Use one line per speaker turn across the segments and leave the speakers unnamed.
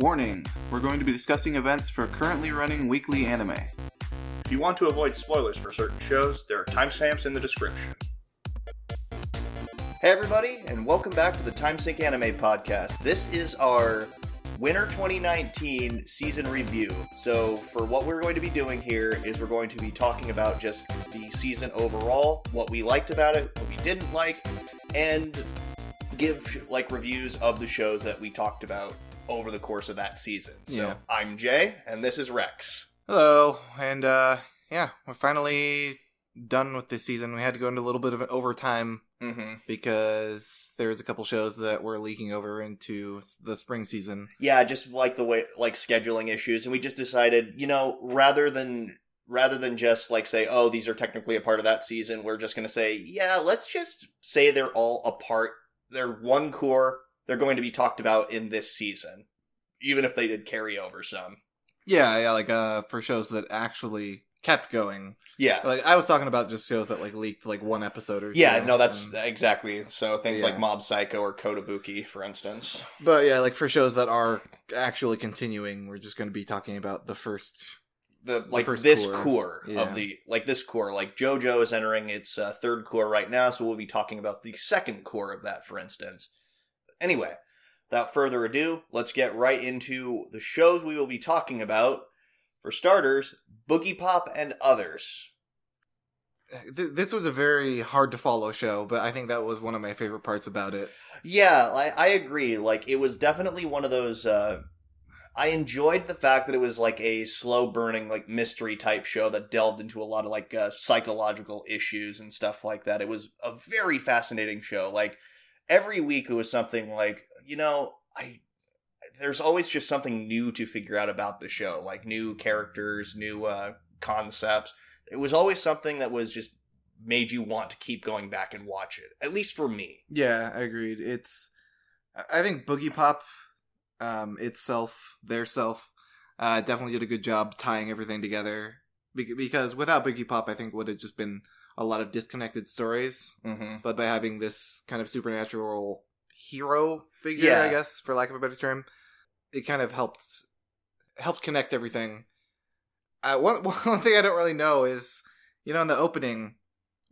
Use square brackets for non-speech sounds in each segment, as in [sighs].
Warning We're going to be discussing events for currently running weekly anime.
If you want to avoid spoilers for certain shows, there are timestamps in the description. Hey, everybody, and welcome back to the Timesync Anime Podcast. This is our Winter 2019 season review. So, for what we're going to be doing here is we're going to be talking about just the season overall, what we liked about it, what we didn't like, and give like reviews of the shows that we talked about over the course of that season. So,
Yeah.
I'm Jay, and this is Rex.
Hello, and uh, yeah, we're finally done with this season. We had to go into a little bit of an overtime
Mm-hmm.
because there was a couple shows that were leaking over into the spring season.
Yeah, just like the way like scheduling issues, and we just decided, you know, rather than rather than just like say, oh, these are technically a part of that season, we're just going to say, yeah, let's just say they're all a part. They're one core. They're going to be talked about in this season, even if they did carry over some.
Yeah, yeah, like uh, for shows that actually kept going.
Yeah.
Like I was talking about just shows that like leaked like one episode or
Yeah, no, that's
and-
exactly. So things
Yeah.
like Mob Psycho or Kotobuki, for instance.
But yeah, like for shows that are actually continuing, we're just going to be talking about the first.
the like
first
this
core.
core,
Yeah.
of the like this core like JoJo is entering its uh, third core right now, so we'll be talking about the second core of that, for instance. Anyway, without further ado, let's get right into the shows we will be talking about. For starters, Boogie Pop and others.
This was a very hard to follow show, but I think that was one of my favorite parts about it.
Yeah, I, I agree. Like it was definitely one of those. Uh, I enjoyed the fact that it was like a slow burning, like mystery type show that delved into a lot of like uh, psychological issues and stuff like that. It was a very fascinating show. Like every week, it was something like you know I. There's always just something new to figure out about the show, like new characters, new uh, concepts. It was always something that was just made you want to keep going back and watch it. At least for me.
Yeah, I agreed. It's, I- think Boogie Pop, um, itself, their self, uh, definitely did a good job tying everything together. Bec- Because without Boogie Pop, I think would have just been a lot of disconnected stories.
Mm-hmm.
But by having this kind of supernatural hero figure,
Yeah.
I guess, for lack of a better term, it kind of helped helped connect everything. Uh, one [laughs] one thing I don't really know is, you know, in the opening,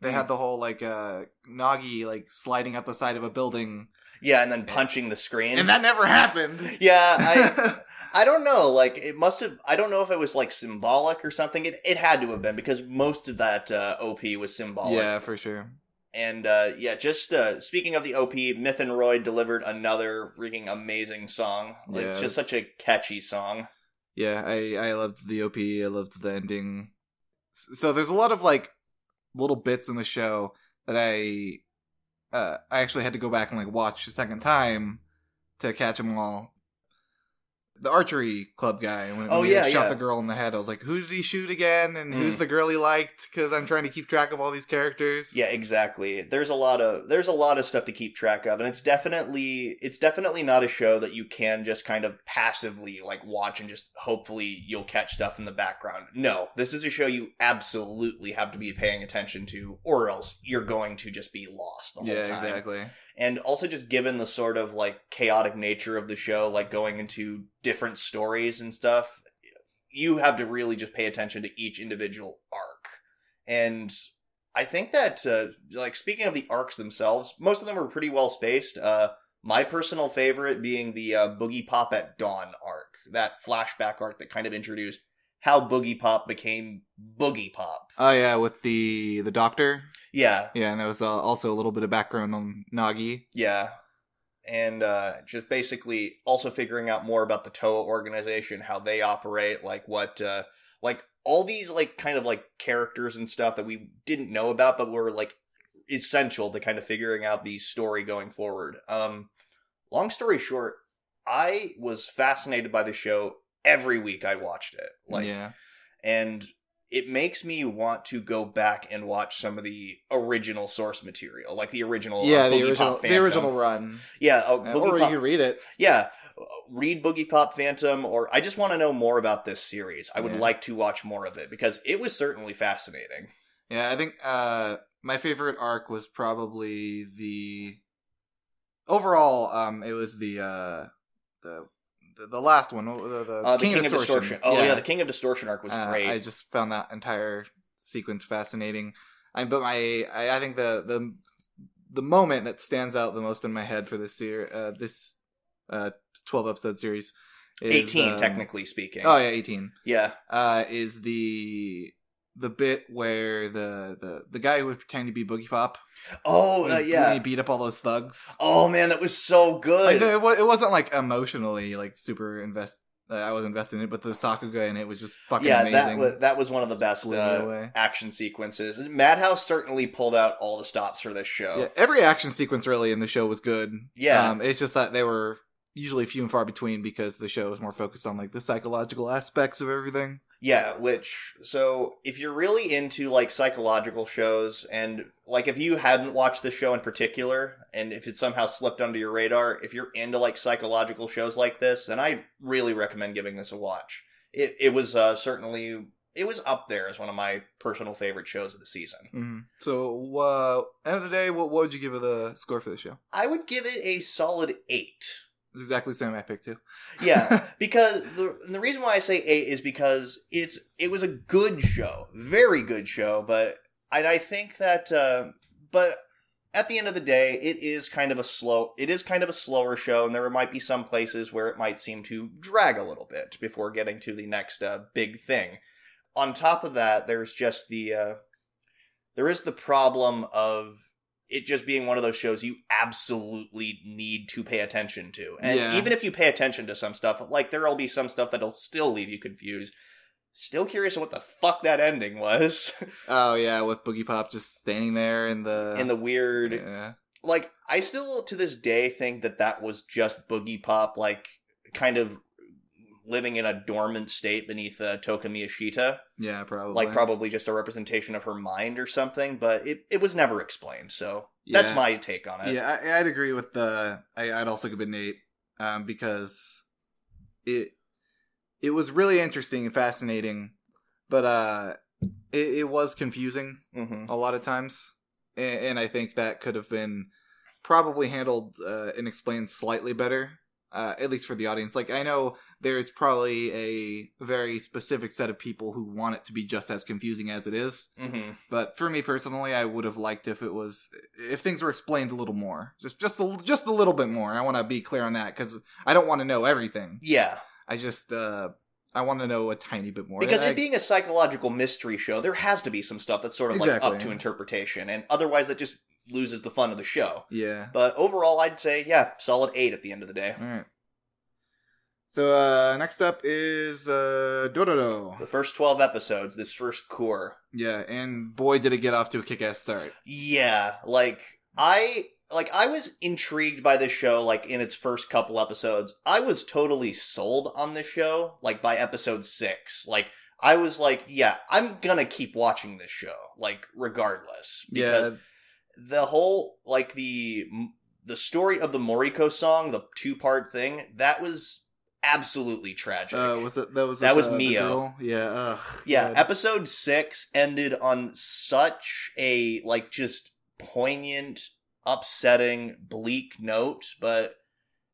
they
Mm.
had the whole like uh Nagi like sliding up the side of a building,
Yeah, and then punching the screen.
and that never happened.
yeah, [laughs] I I don't know. Like it must have. I don't know if it was like symbolic or something. It it had to have been because most of that uh, OP was symbolic.
yeah, for sure.
And uh, yeah, just uh, speaking of the OP, MYTH & ROID delivered another freaking amazing song. Like,
Yeah,
it's just such a catchy song.
Yeah, I I loved the OP. I loved the ending. So there's a lot of like little bits in the show that I uh I actually had to go back and like watch a second time to catch them all. The archery club guy when,
Oh,
he
yeah,
shot
yeah.
the girl in the head. I was like, who did he shoot again? And who's
Mm.
the girl he liked? Because I'm trying to keep track of all these characters.
Yeah, exactly. There's a lot of there's a lot of stuff to keep track of, and it's definitely it's definitely not a show that you can just kind of passively like watch and just hopefully you'll catch stuff in the background. No, this is a show you absolutely have to be paying attention to, or else you're going to just be lost the whole
yeah,
time.
exactly.
And also just given the sort of like chaotic nature of the show, like going into different stories and stuff, you have to really just pay attention to each individual arc. And I think that, uh, like, speaking of the arcs themselves, most of them are pretty well spaced. Uh, my personal favorite being the uh, Boogie Pop at Dawn arc, that flashback arc that kind of introduced how Boogie Pop became Boogie Pop.
Oh yeah, with the the doctor.
Yeah,
Yeah, and there was uh, also a little bit of background on Nagi.
Yeah. And uh, just basically also figuring out more about the Towa organization, how they operate, like what, uh, like all these like kind of like characters and stuff that we didn't know about, but were like essential to kind of figuring out the story going forward. Um, long story short, I was fascinated by the show every week I watched it. Like,
yeah,
and it makes me want to go back and watch some of the original source material, like the original,
yeah,
uh,
the original the original run.
yeah, uh, Boogie
or
Pop,
you read it.
yeah, read Boogie Pop Phantom, or I just want to know more about this series. I would
Yeah.
like to watch more of it because it was certainly fascinating.
Yeah, I think uh my favorite arc was probably the overall um it was the uh the the, the last one, the, the,
Uh, the King, of Distortion. Oh yeah. the King of Distortion arc was
Uh,
great.
I just found that entire sequence fascinating. I but my I, I think the the the moment that stands out the most in my head for this ser- uh, this uh, twelve episode series is
Eighteen,
um,
technically speaking.
Oh yeah, eighteen.
yeah.
Uh, is the the bit where the the the guy who was pretending to be Boogie Pop.
Oh uh, yeah.
he beat up all those thugs.
Oh man, that was so good.
Like it, it wasn't like emotionally like super invest. Uh, I was invested in it, but the Sakuga in it was just fucking
yeah,
amazing.
that was that was one of the best uh, action sequences. Madhouse certainly pulled out all the stops for this show.
Yeah, every action sequence really in the show was good.
Yeah.
um, it's just that they were usually few and far between because the show is more focused on like the psychological aspects of everything.
Yeah, which so if you're really into like psychological shows and like if you hadn't watched the show in particular and if it somehow slipped under your radar, if you're into like psychological shows like this, then I really recommend giving this a watch. It it was uh, certainly it was up there as one of my personal favorite shows of the season.
Mm-hmm. So, uh, end of the day, what, what would you give it the score for the show?
I would give it a solid 8.
It's exactly the same I picked too.
Yeah, [laughs] because the the reason why I say eight is because it's it was a good show, very good show, but and I think that uh, but at the end of the day, it is kind of a slow it is kind of a slower show, and there might be some places where it might seem to drag a little bit before getting to the next uh, big thing. On top of that, there's just the uh, there is the problem of it just being one of those shows you absolutely need to pay attention to. And
Yeah.
even if you pay attention to some stuff, like there'll be some stuff that'll still leave you confused. Still curious what the fuck that ending was. [laughs]
Oh yeah, with Boogie Pop just standing there in the
in the weird
yeah.
like I still to this day think that that was just Boogie Pop like kind of living in a dormant state beneath uh, Toka Miyashita,
yeah, probably
like probably just a representation of her mind or something, but it, it was never explained. So that's my take on it.
Yeah, I, I'd agree with the. I, I'd also give it an eight um, because it it was really interesting and fascinating, but uh, it, it was confusing
hmm
a lot of times, and, and I think that could have been probably handled uh, and explained slightly better. Uh, at least for the audience, like I know there's probably a very specific set of people who want it to be just as confusing as it is.
hmm
But for me personally, I would have liked if it was if things were explained a little more, just just a, just a little bit more. I want to be clear on that because I don't want to know everything.
Yeah,
I just uh I want to know a tiny bit more.
because
And
it being a psychological mystery show, there has to be some stuff that's sort of like up to interpretation, and otherwise it just loses the fun of the show.
yeah.
But overall, I'd say yeah, solid eight at the end of the day.
All right. So uh next up is uh Dororo.
The first twelve episodes, this first core,
Yeah, and boy did it get off to a kick-ass start.
Yeah, like I like I was intrigued by this show like in its first couple episodes. I was totally sold on this show like by episode 6. Like I was like, yeah, I'm going to keep watching this show like regardless because
Yeah,
the whole like the the story of the Moriko song, the two-part thing, that was absolutely tragic.
uh was it that was
That
with,
was
uh,
Mio.
Yeah, ugh,
Yeah,
God.
episode six ended on such a like just poignant, upsetting, bleak note, but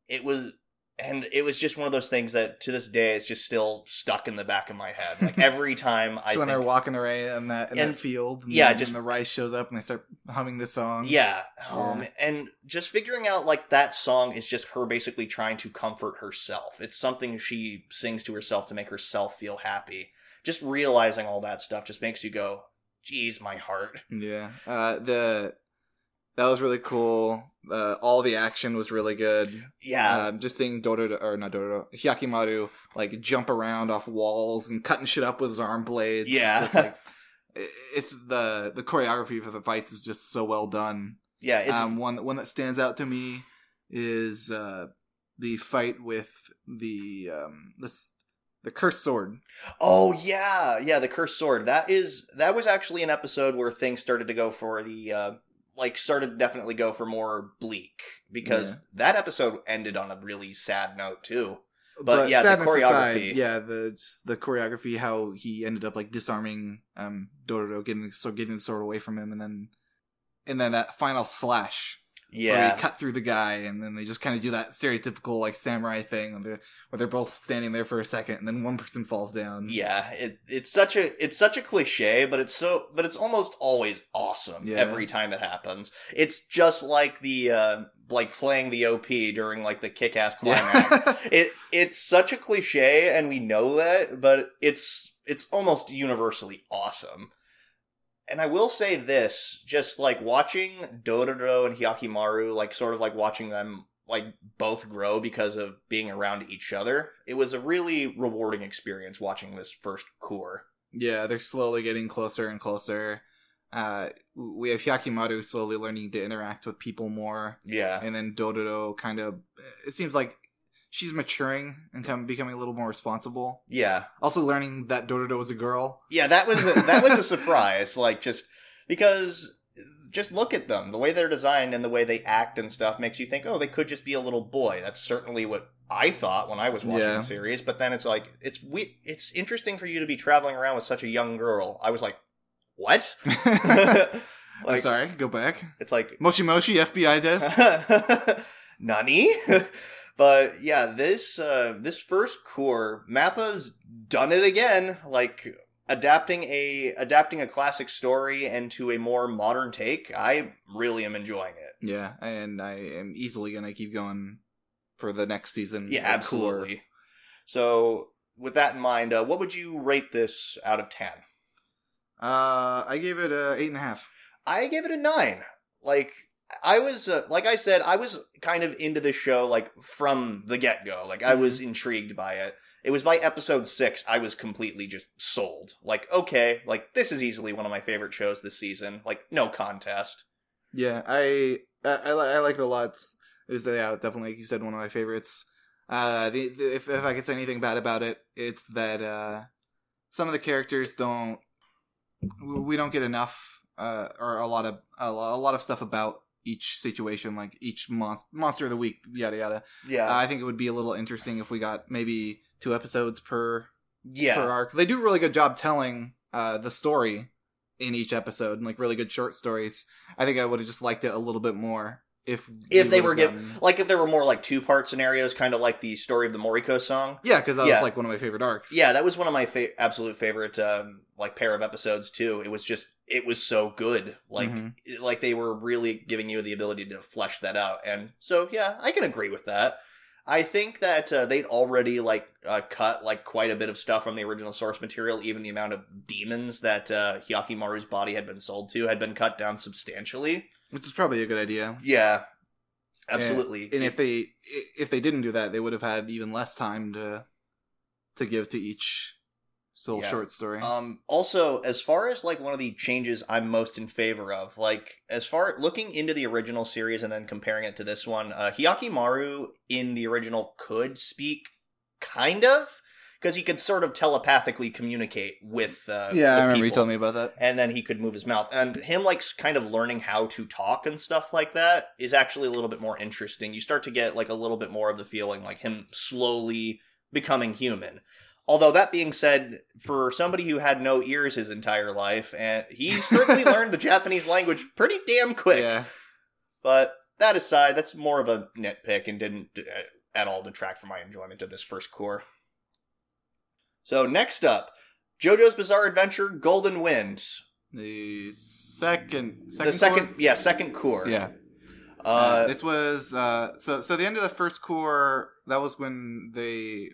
it was and it was just one of those things that to this day is just still stuck in the back of my head. Like every [laughs] time I
when
think,
they're walking away in that in
And-
that field, and
yeah,
then
just-
the rice shows up and they start humming the song.
Yeah.
Yeah.
man. And just figuring out like that song is just her basically trying to comfort herself. It's something she sings to herself to make herself feel happy. Just realizing all that stuff just makes you go, geez, my heart.
yeah. Uh, the that was really cool. Uh, all the action was really good.
Yeah.
Um, just seeing Dororo or not Dororo, Hyakkimaru like jump around off walls and cutting shit up with his arm blades.
Yeah.
just like [laughs] it's the the choreography for the fights is just so well done.
yeah. It's
um, one one that stands out to me is uh, the fight with the um, this the cursed sword.
Oh yeah, yeah, the cursed sword. That is that was actually an episode where things started to go for the uh like started to definitely go for more bleak because
Yeah.
that episode ended on a really sad note too. But yeah, the choreography.
yeah, the the choreography, how he ended up like disarming um Dororo, getting so getting the sword away from him, and then and then that final slash where
Yeah.
you cut through the guy, and then they just kind of do that stereotypical like samurai thing, where they're, where they're both standing there for a second, and then one person falls down.
Yeah, it, it's such a it's such a cliche, but it's so but it's almost always awesome
Yeah.
every time it happens. It's just like the uh like playing the OP during like the kick ass climax.
yeah. [laughs]
it it's such a cliche and we know that, but it's it's almost universally awesome. And I will say this, just like watching Dororo and Hyakkimaru, like sort of like watching them like both grow because of being around each other. It was a really rewarding experience watching this first core.
yeah, they're slowly getting closer and closer. Uh, we have Hyakkimaru slowly learning to interact with people more,
Yeah.
and then Dororo kind of. It seems like she's maturing and come, becoming a little more responsible.
Yeah.
Also, learning that Dororo was a girl.
Yeah, that was a, [laughs] that was a surprise. Like just because just look at them, the way they're designed and the way they act and stuff makes you think, oh, they could just be a little boy. That's certainly what I thought when I was watching
Yeah.
the series. But then it's like it's we it's interesting for you to be traveling around with such a young girl. I was like, what? [laughs] [laughs]
I'm sorry, go back.
it's like
Moshi Moshi FBI desk.
Nani? But yeah, this uh this first core, Mappa's done it again, like adapting a adapting a classic story into a more modern take. I really am enjoying it.
yeah, and I am easily gonna keep going for the next season.
Yeah,
of Core.
absolutely. So, with that in mind, uh, what would you rate this out of 10?
Uh, I gave it a eight and a half.
I gave it a nine. Like I was, uh, like I said, I was kind of into this show like from the get go. Like I was intrigued by it. It was by episode six I was completely just sold. Like okay, like this is easily one of my favorite shows this season. Like no contest.
Yeah, I I, I, I like it a lot. It's- It was yeah, definitely like you said, one of my favorites. Uh, the, the, if if I could say anything bad about it, it's that uh, some of the characters don't we don't get enough uh, or a lot of a lot of stuff about each situation, like each monster monster of the week, yada yada.
Yeah,
Uh, I think it would be a little interesting if we got maybe two episodes per
yeah,
per arc. They do a really good job telling uh, the story in each episode, and like really good short stories. I think I would have just liked it a little bit more if
If they were given-
done-
like if there were more like two part scenarios, kind of like the story of the Moriko song.
yeah, because that
Yeah.
was like one of my favorite arcs.
Yeah, that was one of my fa- absolute favorite um, like pair of episodes too. It was just it was so good. Like
Mhm.
like they were really giving you the ability to flesh that out. And so yeah, I can agree with that. I think that uh, they'd already like uh, cut like quite a bit of stuff from the original source material. Even the amount of demons that uh, Hyakkimaru's body had been sold to had been cut down substantially.
which is probably a good idea.
Yeah, absolutely.
And if they if they didn't do that, they would have had even less time to to give to each little
Yeah.
short story.
Um, also, as far as like one of the changes I'm most in favor of, like as far looking into the original series and then comparing it to this one, uh, Hyakkimaru in the original could speak, kind of, because he could sort of telepathically communicate with. Uh,
yeah,
with
I remember you
people.
told me about that.
And then he could move his mouth, and him like kind of learning how to talk and stuff like that is actually a little bit more interesting. You start to get like a little bit more of the feeling like him slowly becoming human. Although that being said, for somebody who had no ears his entire life, and he certainly [laughs] learned the Japanese language pretty damn quick.
Yeah,
But that aside, that's more of a nitpick and didn't uh, at all detract from my enjoyment of this first core. So next up, JoJo's Bizarre Adventure: Golden Winds.
the second, second
the second,
core?
yeah, second core.
yeah. Uh,
Uh,
this was uh, so so the end of the first core. That was when they.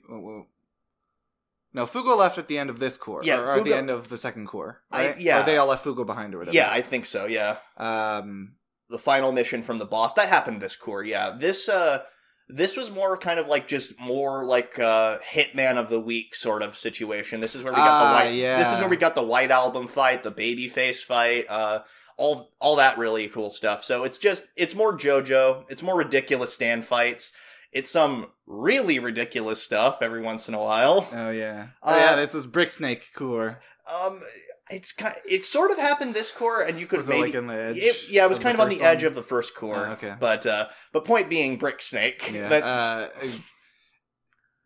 No, Fugo left at the end of this core.
Yeah,
or, or at the end of the second core.
I- yeah.
Or they all left Fugo behind or whatever.
yeah, I think so. Yeah,
Um.
the final mission from the boss that happened this core. Yeah, this uh, this was more kind of like just more like uh, Hitman of the Week sort of situation. This is where we got
Ah,
the white.
yeah.
This is where we got the White Album fight, the Babyface fight. Uh, all all that really cool stuff. So it's just it's more JoJo. It's more ridiculous stand fights. It's some really ridiculous stuff every once in a while.
Oh yeah. Oh
Uh,
yeah. This was Brick Snake core.
Um, it's kind. It sort of happened this core, and you could
Was it
maybe.
like in the edge?
it, yeah, it was kind of on the
first
edge of the first core.
Oh, okay.
But uh, but point being, Brick Snake.
Yeah.
That-
uh,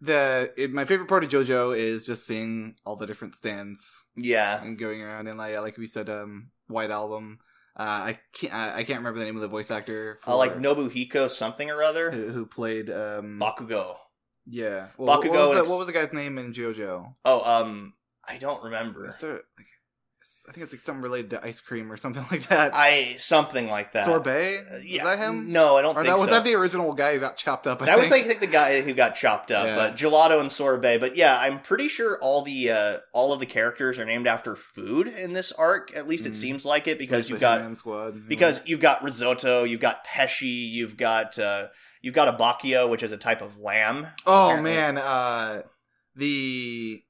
the it, my favorite part of JoJo is just seeing all the different stands
yeah.
and going around and like like we said, um, White Album. Uh, I can't I, can't remember the name of the voice actor. For,
Uh, like Nobuhiko something or other.
who, who played um
Bakugo.
yeah well,
Bakugo
What was, the, what was the guy's name in JoJo?
Oh, um, I don't remember.
There, like, I think it's like something related to ice cream or something [laughs] like that.
I something like that.
Sorbet?
Uh,
Was that him?
No, I don't
Or
think
that was that the original guy who got chopped up? I
that was
think?
like I think the guy who got chopped up,
Yeah.
but gelato and sorbet. But yeah, I'm pretty sure all the uh, all of the characters are named after food in this arc. At least it
Mm.
seems like it because you've got
Squad.
because you've got risotto, you've got pesci, you've got uh, you've got Abbacchio, which is a type of lamb.
oh
apparently.
man, uh, the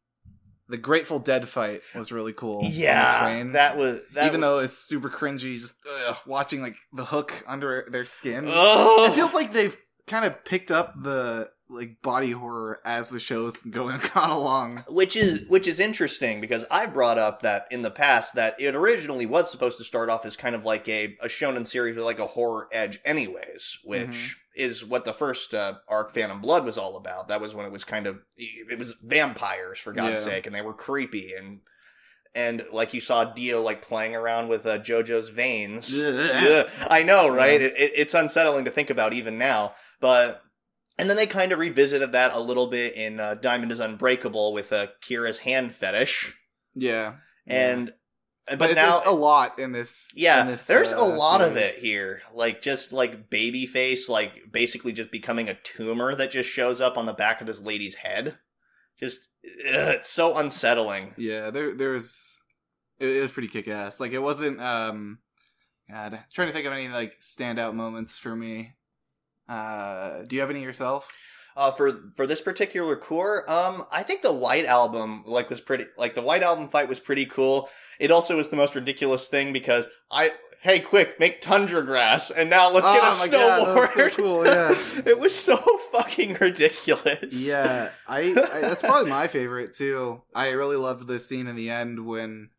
the Grateful Dead fight was really cool.
Yeah,
train.
that was that
even
was,
though it's super cringy, just ugh, watching like the hook under their skin.
Ugh.
It feels like they've kind of picked up the like body horror as the show's going on [laughs] along.
which is which is interesting because I brought up that in the past that it originally was supposed to start off as kind of like a, a shonen series with like a horror edge anyways which
Mhm.
is what the first uh, arc phantom blood was all about that was when it was kind of it was vampires for god's
Yeah.
sake and they were creepy and and like you saw dio like playing around with uh, jojo's veins I know, right?
Yeah.
It, it, it's unsettling to think about even now. But and then they kind of revisited that a little bit in uh, Diamond is Unbreakable with uh, Kira's hand fetish,
Yeah,
and but,
but, it's,
now.
it's a lot in this.
yeah,
in this,
there's
uh,
a lot of it here. Like just like baby face, like basically just becoming a tumor that just shows up on the back of this lady's head. Just ugh, it's so unsettling.
Yeah, there there's it, it was pretty kick ass. Like it wasn't um God, trying to think of any like standout moments for me. Uh do you have any yourself?
Uh, for for this particular core, um, I think the White Album like was pretty like the White Album fight was pretty cool. It also was the most ridiculous thing because I hey quick make tundra grass and now let's get a
Oh my God, that was so
snowboard.
cool, yeah. [laughs]
it was so fucking ridiculous.
Yeah, I, I that's probably my favorite too. I really loved the scene in the end when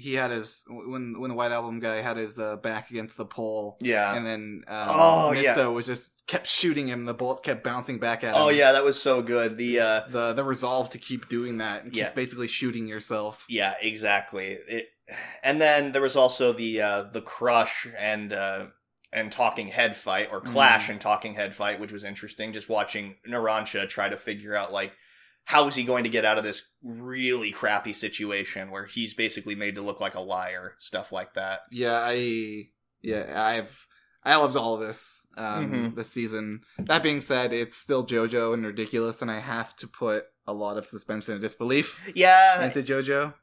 he had his when when the White Album guy had his uh, back against the pole.
yeah.
And then um,
Oh, yeah.
Mista was just kept shooting him. The bullets kept bouncing back at him.
Oh yeah, that was so good. The uh,
the the resolve to keep doing that and keep basically shooting yourself.
Yeah, exactly. It, and then there was also the uh, the crush and uh, and talking head fight or clash
Mm.
and talking head fight, which was interesting. Just watching Narancia try to figure out like how is he going to get out of this really crappy situation where he's basically made to look like a liar, stuff like that.
Yeah, I yeah I've I loved all of this um
Mhm.
this season. That being said, it's still JoJo and ridiculous, and I have to put a lot of suspension and disbelief
Yeah,
into JoJo.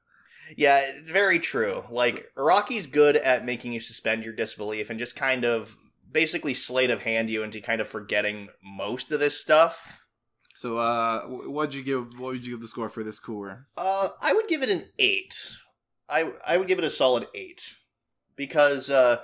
yeah, it's very true. Like Araki's good at making you suspend your disbelief and just kind of basically sleight of hand you into kind of forgetting most of this stuff.
So, uh, what'd you give? What would you give the score for this core?
Uh, I would give it an eight. I I would give it a solid eight because uh,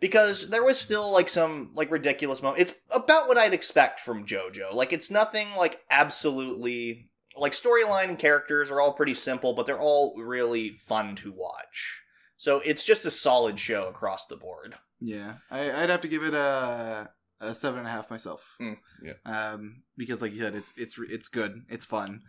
because there was still like some like ridiculous moment. It's about what I'd expect from JoJo. Like it's nothing like absolutely like storyline and characters are all pretty simple, but they're all really fun to watch. So it's just a solid show across the board.
Yeah, I, I'd have to give it a a seven and a half myself.
Mm, yeah.
Um, because like you said, it's it's it's good, it's fun.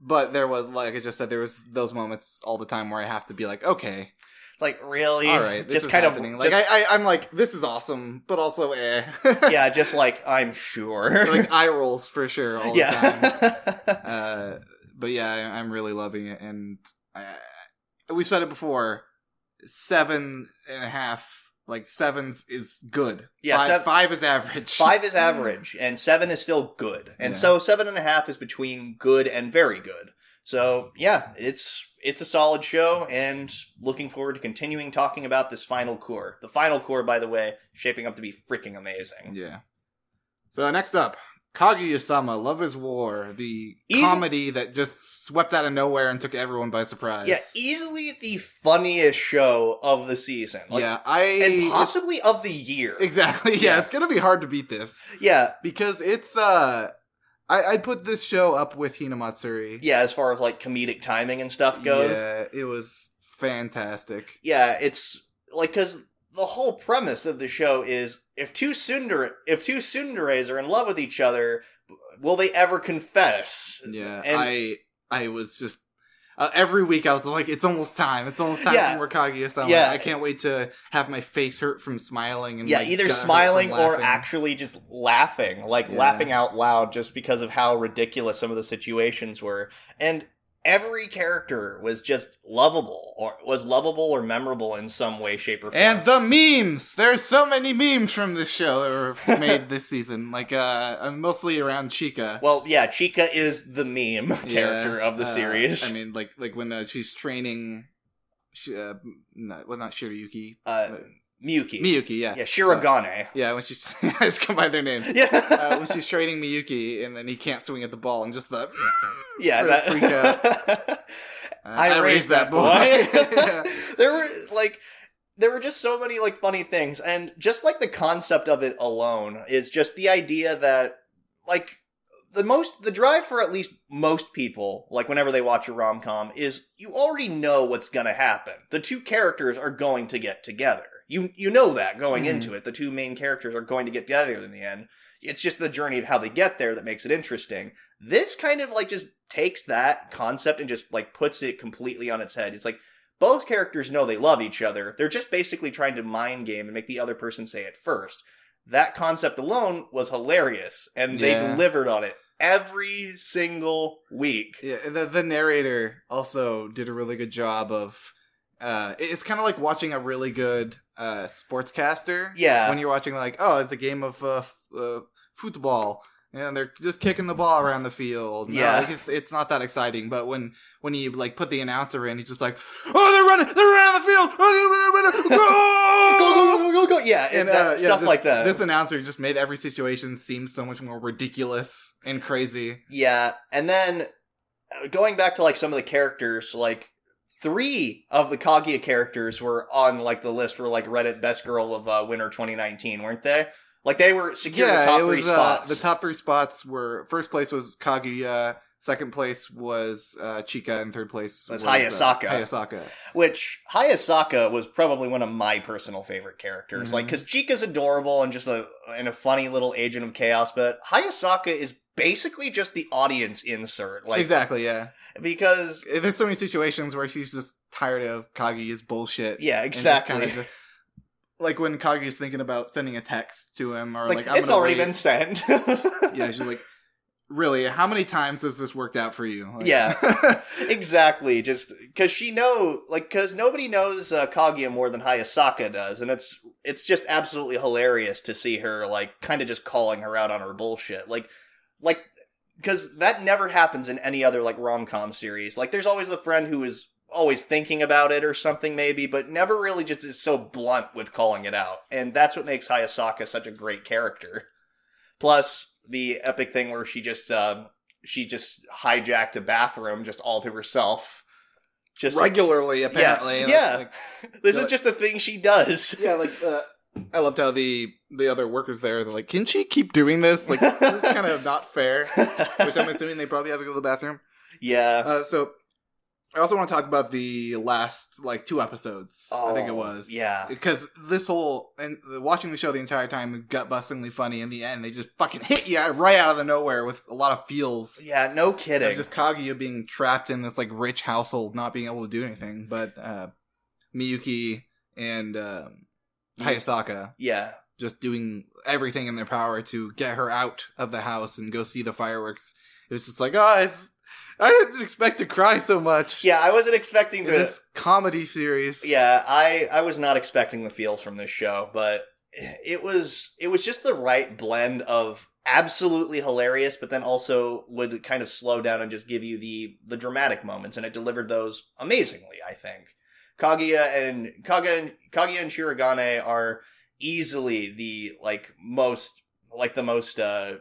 But there was, like I just said, there was those moments all the time where I have to be like, okay,
It's like really,
all right, this
just
is
kind
happening.
of
like
just,
I, I, I'm like, this is awesome, but also, eh. [laughs]
yeah, just like I'm sure. [laughs]
like eye rolls for sure all the time.
yeah. [laughs]
Uh, but yeah, I, I'm really loving it, and I, we said it before. Seven and a half, like sevens is good.
Yeah,
five,
sev-
five is average.
Five is [laughs] average, and seven is still good. And
Yeah.
so seven and a half is between good and very good. So yeah, it's it's a solid show, and looking forward to continuing talking about this final core. The final core, by the way, shaping up to be freaking amazing.
Yeah. So next up, Kaguya-sama: Love Is War, the
Easy-
comedy that just swept out of nowhere and took everyone by surprise.
Yeah, easily the funniest show of the season. Like,
yeah, I
and possibly of the year.
exactly. [laughs] Yeah,
Yeah.
it's gonna be hard to beat this
Yeah,
because it's uh, I I'd put this show up with Hinamatsuri.
yeah. As far as like comedic timing and stuff goes,
Yeah, it was fantastic.
yeah, it's like because the whole premise of the show is if two tsundere if two tsunderes are in love with each other, will they ever confess?
Yeah,
And-
I I was just uh, every week I was like, it's almost time. It's almost time
Yeah.
for Kaguya sama.
Yeah.
I can't wait to have my face hurt from smiling and
yeah,
my
either
gut hurt from
smiling or actually just laughing, like
Yeah.
laughing out loud just because of how ridiculous some of the situations were. And every character was just lovable or was lovable or memorable in some way, shape, or form.
And the memes. There's so many memes from this show that were [laughs] made this season. Like uh, uh, mostly around Chika.
well, yeah, Chika is the meme
Yeah,
character of the
uh,
series.
I mean, like like when uh, she's training, sh- uh, not, well, not Shiryuki,
uh, Miyuki.
Miyuki. Yeah,
Yeah, Shirogane.
yeah. When she's [laughs] I just combine their names.
Yeah.
Uh, when she's training Miyuki, and then he can't swing at the ball, and just the [laughs]
yeah, that
freak out. [laughs] Uh,
I, raised that boy.
Yeah.
there were like there were just so many like funny things and just like the concept of it alone is just the idea that like the most the drive for at least most people like whenever they watch a rom-com is you already know what's going to happen. The two characters are going to get together. You you know that going
Mhm.
into it. The two main characters are going to get together in the end. It's just the journey of how they get there that makes it interesting. This kind of like just takes that concept and just like puts it completely on its head. It's like both characters know they love each other. They're just basically trying to mind game and make the other person say it first. That concept alone was hilarious, and they
Yeah.
delivered on it every single week.
Yeah, and the, the narrator also did a really good job of. Uh, it's kind of like watching a really good uh, sportscaster.
Yeah.
When you're watching, like, oh, it's a game of uh, f- uh, football, and they're just kicking the ball around the field. No,
Yeah.
like, it's it's not that exciting. But when when you like put the announcer in, he's just like, oh, they're running, they're around the field, go, [laughs]
Go go go go go go! Yeah, and,
And,
that,
uh, yeah,
stuff
this-
like that.
This announcer just made every situation seem so much more ridiculous and crazy.
Yeah, and then uh, going back to like some of the characters, like three of the Kaguya characters were on like the list for like Reddit Best Girl of uh, Winter 2019, weren't they? Like they were secured the top
it
three
was, uh,
spots.
the top three spots were first place was Kaguya, second place was uh, Chika, and third place
Was
uh,
Hayasaka.
Hayasaka.
which Hayasaka was probably one of my personal favorite characters.
Mhm.
Like, because Chika's adorable and just a and a funny little agent of chaos, but Hayasaka is basically just the audience insert. Like,
exactly, yeah.
because
There's so many situations where she's just tired of Kaguya's bullshit.
yeah, exactly.
just- like when Kaguya's thinking about sending a text to him, or
It's
like,
like,
I'm
it's already
wait.
been sent. [laughs]
Yeah, she's like, really? How many times has this worked out for you? Like-
Yeah. [laughs] exactly. Just because she know, like, because nobody knows uh, Kaguya more than Hayasaka does, and it's it's just absolutely hilarious to see her like kind of just calling her out on her bullshit, like, like because that never happens in any other like rom com series. Like, there's always the friend who is always thinking about it or something maybe, but never really just is so blunt with calling it out, and that's what makes Hayasaka such a great character. Plus the epic thing where she just. Uh, she just hijacked a bathroom just all to herself. Just
regularly, apparently.
Yeah, yeah.
like- [laughs]
this is just a thing she does.
Yeah, like uh, I loved how the the other workers there they're like, "Can she keep doing this? Like, this is [laughs] kind of not fair." Which I'm assuming they probably have to go to the bathroom.
yeah.
Uh, so I also want to talk about the last like two episodes. I think it
Oh,
was.
yeah.
because this whole and uh, watching the show the entire time gut bustingly funny. In the end, they just fucking hit you right out of the nowhere with a lot of feels.
Yeah, no kidding.
just Kaguya being trapped in this like rich household, not being able to do anything. But uh, Miyuki and um, Hayasaka
yeah.
Just doing everything in their power to get her out of the house and go see the fireworks. It was just like, oh, it's, I didn't expect to cry so much.
Yeah, I wasn't expecting
in
to
this comedy series.
Yeah, I I was not expecting the feels from this show, but it was it was just the right blend of absolutely hilarious but then also would kind of slow down and just give you the the dramatic moments and it delivered those amazingly, I think. Kaguya and Kaga and Kaguya and Shirogane are easily the like most like the most uh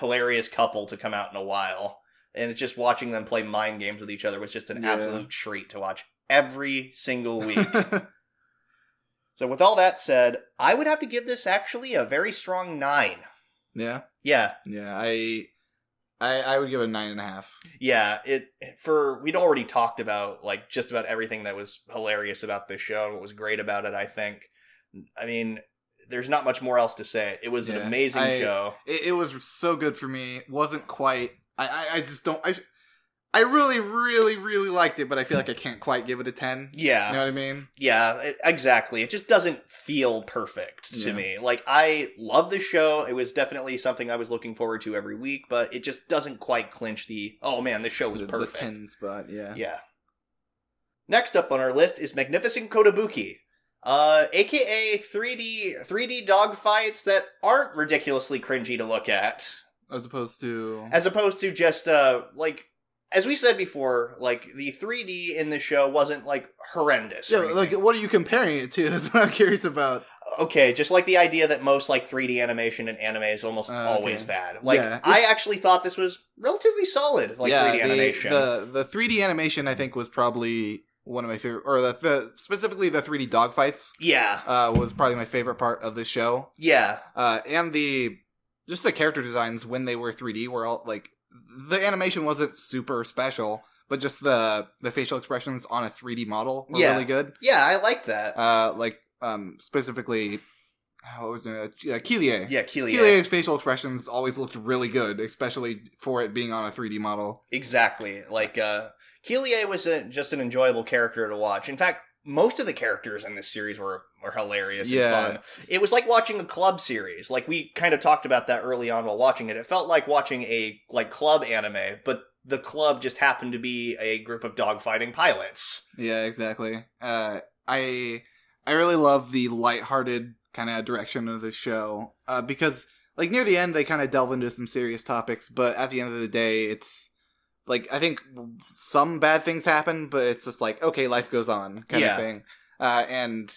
hilarious couple to come out in a while. And it's just watching them play mind games with each other was just an
Yeah.
absolute treat to watch every single week. [laughs] so with all that said, I would have to give this actually a very strong nine.
yeah,
Yeah,
yeah. I, I, I would give it a nine and a half.
yeah. It for we'd already talked about like just about everything that was hilarious about this show and what was great about it. I think. I mean, there's not much more else to say. It was an amazing
I-
show.
It, it was so good for me. wasn't quite. I, I, I just don't. I, I really, really, really liked it, but I feel like I can't quite give it a ten.
Yeah.
You know what I mean?
Yeah, it- exactly. It just doesn't feel perfect to
Yeah.
me. Like I love the show. It was definitely something I was looking forward to every week, but it just doesn't quite clinch the oh man, this show was
The, the
perfect.
ten spot, yeah.
Yeah. Next up on our list is Magnificent Kotobuki. Uh, aka 3D 3D dogfights that aren't ridiculously cringy to look at,
As opposed to
as opposed to just uh like as we said before, like the 3D in the show wasn't like horrendous.
yeah, like what are you comparing it to? [laughs] Is what I'm curious about.
okay, just like the idea that most like 3D animation in anime is almost
Uh,
always bad. Like
Yeah,
I actually thought this was relatively solid, like
yeah,
3D
the. The the 3D animation I think was probably one of my favorite, or the, the specifically the 3D dogfights
yeah,
uh, was probably my favorite part of this show.
yeah,
Uh, and the just the character designs when they were 3D were all like the animation wasn't super special, but just the the facial expressions on a 3D model were
Yeah.
really good.
yeah. I like that.
Uh, like um specifically, what was it? Uh, Kilie.
yeah, Keely.
Kilie's facial expressions always looked really good, especially for it being on a 3D model.
Exactly. Like uh Kelie was a, just an enjoyable character to watch. In fact, most of the characters in this series were were hilarious
Yeah.
and fun. It was like watching a club series. Like we kind of talked about that early on while watching it. It felt like watching a like club anime, but the club just happened to be a group of dogfighting pilots.
Yeah, exactly. Uh, I I really love the lighthearted kind of direction of the show uh, because like near the end they kind of delve into some serious topics, but at the end of the day, it's like I think some bad things happen, but it's just like okay, life goes on kind
Yeah.
of thing. Uh, and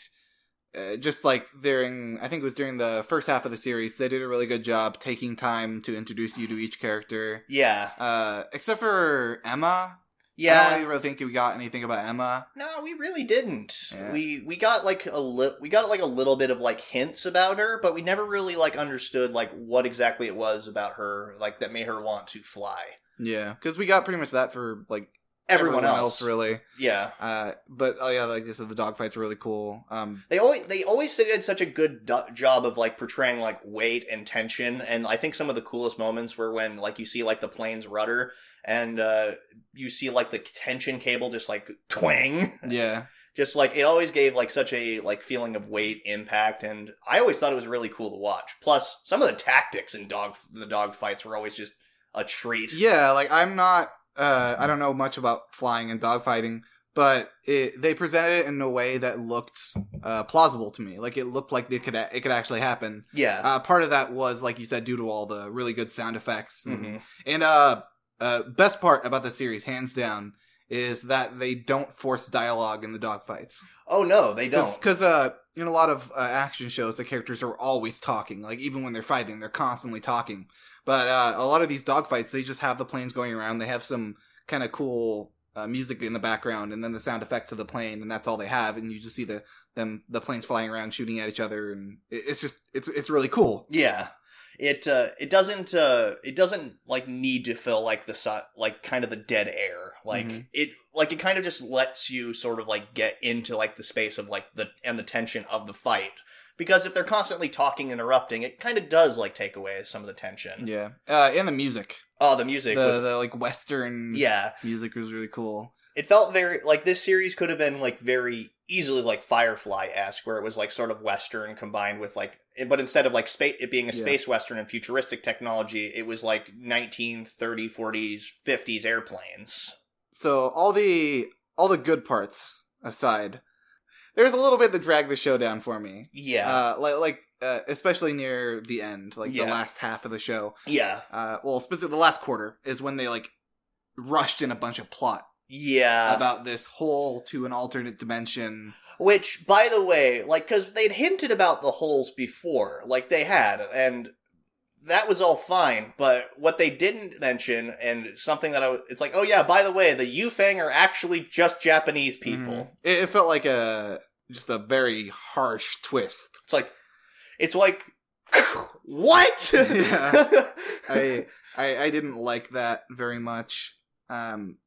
uh, just like during, I think it was during the first half of the series, they did a really good job taking time to introduce you to each character.
Yeah.
Uh, except for Emma,
Yeah.
I don't really think we got anything about Emma.
No, we really didn't.
Yeah.
We we got like a li- we got like a little bit of like hints about her, but we never really like understood like what exactly it was about her like that made her want to fly.
Yeah, because we got pretty much that for like
Everyone, else.
really.
Yeah.
Uh, but oh yeah, like I said, the dogfights are really cool. Um,
They always they always did such a good do- job of like portraying like weight and tension, and I think some of the coolest moments were when like you see like the plane's rudder and uh you see like the tension cable just like twang. [laughs]
yeah,
just like it always gave like such a like feeling of weight impact and i always thought it was really cool to watch plus some of the tactics in dog the dog fights were always just a treat
yeah. Like I'm not, uh, I don't know much about flying and dogfighting, but it, they presented it in a way that looked uh, plausible to me. Like it looked like it could a- it could actually happen.
yeah
Uh, part of that was, like you said, due to all the really good sound effects and
Mhm.
And uh, uh, best part about the series, hands down, is that they don't force dialogue in the dogfights.
oh no they don't
Because uh, in a lot of uh, action shows, the characters are always talking. Like even when they're fighting, they're constantly talking. But uh, a lot of these dogfights, they just have the planes going around. They have some kind of cool uh, music in the background, and then the sound effects of the plane, and that's all they have. And you just see the them the planes flying around, shooting at each other, and it, it's just it's it's really cool.
yeah it uh it doesn't uh it doesn't like need to fill like the si- like kind of the dead air like
Mhm.
it like it kind of just lets you sort of like get into like the space of like the and the tension of the fight because if they're constantly talking and interrupting it kind of does like take away some of the tension
Yeah, uh, and the music.
oh the music
the,
was
the like western
yeah
music was really cool
it felt very like this series could have been like very easily like Firefly-esque, where it was like sort of Western combined with like, but instead of like space, it being a
Yeah.
space Western and futuristic technology, it was like 1930s, 40s, 50s airplanes.
so all the all the good parts aside there's a little bit that dragged the show down for me.
Yeah,
uh like, like uh, especially near the end like
Yeah.
the last half of the show.
Yeah,
uh well specifically the last quarter is when they like rushed in a bunch of plot
yeah.
about this hole to an alternate dimension.
Which, by the way, like, because they'd hinted about the holes before, like they had, and that was all fine. But what they didn't mention, and something that I was, it's like, oh yeah, by the way, the Yufeng are actually just Japanese people.
Mhm. it, it felt like a just a very harsh twist
It's like, it's like, [laughs] what? [laughs]
Yeah. [laughs] I, I I didn't like that very much. Um,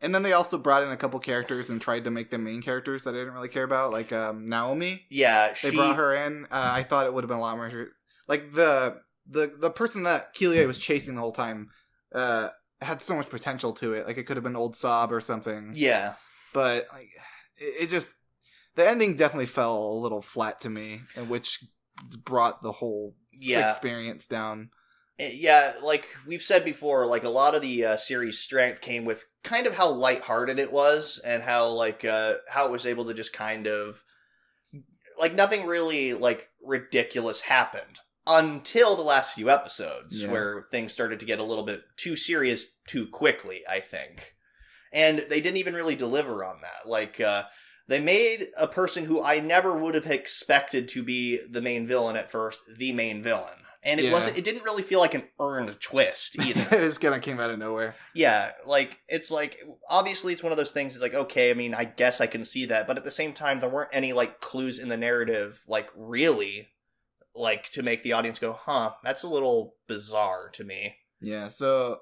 and then they also brought in a couple characters and tried to make them main characters that I didn't really care about, like um, Naomi.
yeah,
They brought her in. Uh, I thought it would have been a lot more like the the the person that Kelia was chasing the whole time. Uh, had so much potential to it. Like it could have been old Sob or something.
Yeah.
But like it, it just the ending definitely fell a little flat to me, and which brought the whole
Yeah.
experience down.
Yeah, like we've said before, like a lot of the uh, series' strength came with kind of how lighthearted it was, and how like uh, how it was able to just kind of like nothing really like ridiculous happened until the last few episodes,
Yeah.
where things started to get a little bit too serious too quickly. I think, and they didn't even really deliver on that. Like uh, they made a person who I never would have expected to be the main villain at first the main villain. And it
Yeah.
wasn't it didn't really feel like an earned twist [laughs] either.
it just kind of came out of nowhere.
yeah, like it's like obviously it's one of those things it's like okay, I mean, I guess I can see that, but at the same time there weren't any like clues in the narrative like really like to make the audience go, "Huh, that's a little bizarre to me."
Yeah. So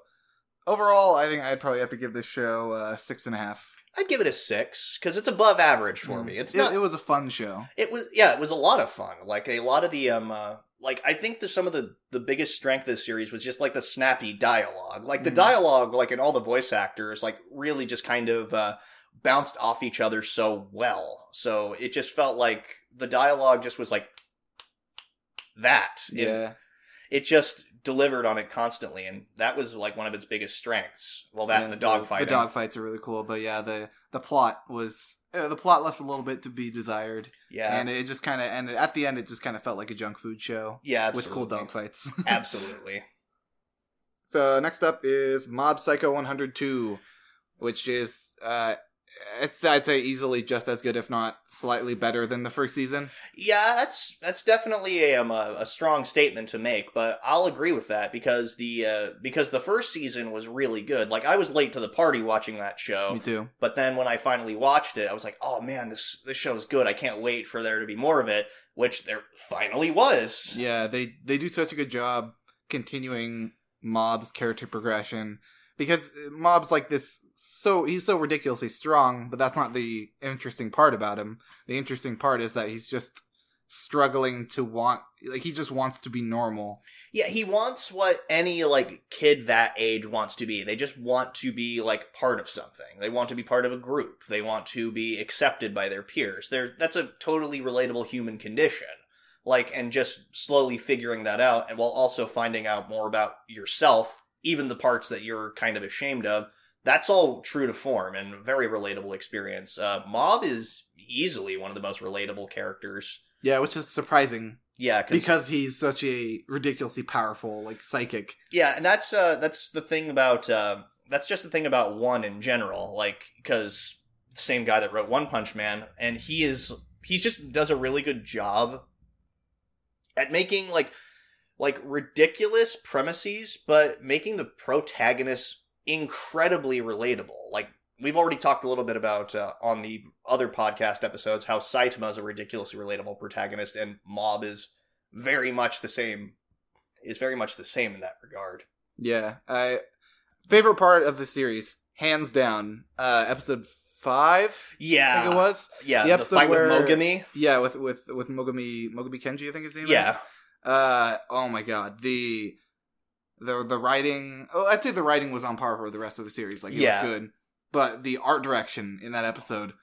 overall, I think I'd probably have to give this show uh, six and a half.
I'd give it a 6 cuz it's above average for
Mm.
me. It's
It-
not
It, was a fun show.
It was yeah, it was a lot of fun. Like a lot of the um uh, like I think the some of the the biggest strength of this series was just like the snappy dialogue. Like the
Mhm.
dialogue like in all the voice actors like really just kind of uh bounced off each other so well. So it just felt like the dialogue just was like that. It,
Yeah.
it just delivered on it constantly and that was like one of its biggest strengths. Well that
Yeah,
and the dogfighting.
The dog fights are really cool, but yeah, the the plot was uh, the plot left a little bit to be desired,
yeah.
and it just kind of ended at the end. It just kind of felt like a junk food show
yeah,
with cool
absolutely.
dog fights. [laughs]
Absolutely.
so next up is Mob Psycho 102, which is uh, it's I'd say easily just as good, if not slightly better than the first season.
Yeah, that's that's definitely a, um, a a strong statement to make, but I'll agree with that because the uh, because the first season was really good. Like I was late to the party watching that show,
Me too.
but then when I finally watched it, I was like, "Oh man, this this show's good. I can't wait for there to be more of it." Which there finally was.
Yeah, they they do such a good job continuing Mob's character progression because uh, Mob's like this so he's so ridiculously strong, but that's not the interesting part about him. The interesting part is that he's just struggling to want like he just wants to be normal.
Yeah, he wants what any like kid that age wants to be. They just want to be like part of something. They want to be part of a group. They want to be accepted by their peers. They're, that's a totally relatable human condition. Like and just slowly figuring that out and while also finding out more about yourself, even the parts that you're kind of ashamed of. That's all true to form and very relatable experience. Uh, Mob is easily one of the most relatable characters.
Yeah, which is surprising
Yeah,
because he's such a ridiculously powerful like psychic.
Yeah, and that's uh that's the thing about uh that's just the thing about one in general, like because same guy that wrote One Punch Man, and he is he just does a really good job at making like like ridiculous premises, but making the protagonist incredibly relatable. Like we've already talked a little bit about uh, on the other podcast episodes how Saitama is a ridiculously relatable protagonist, and Mob is very much the same. Is very much the same in that regard.
Yeah, I favorite part of the series, hands down, uh episode 5.
Yeah,
I think it was.
Yeah,
The
the,
episode
fight
where-
with Mogami.
Yeah, with with with Mogami Mogami Keiji, I think his name
Yeah,
is. Uh oh my god. The the the writing oh I'd say the writing was on par for the rest of the series. Like it
Yeah.
was good. But the art direction in that episode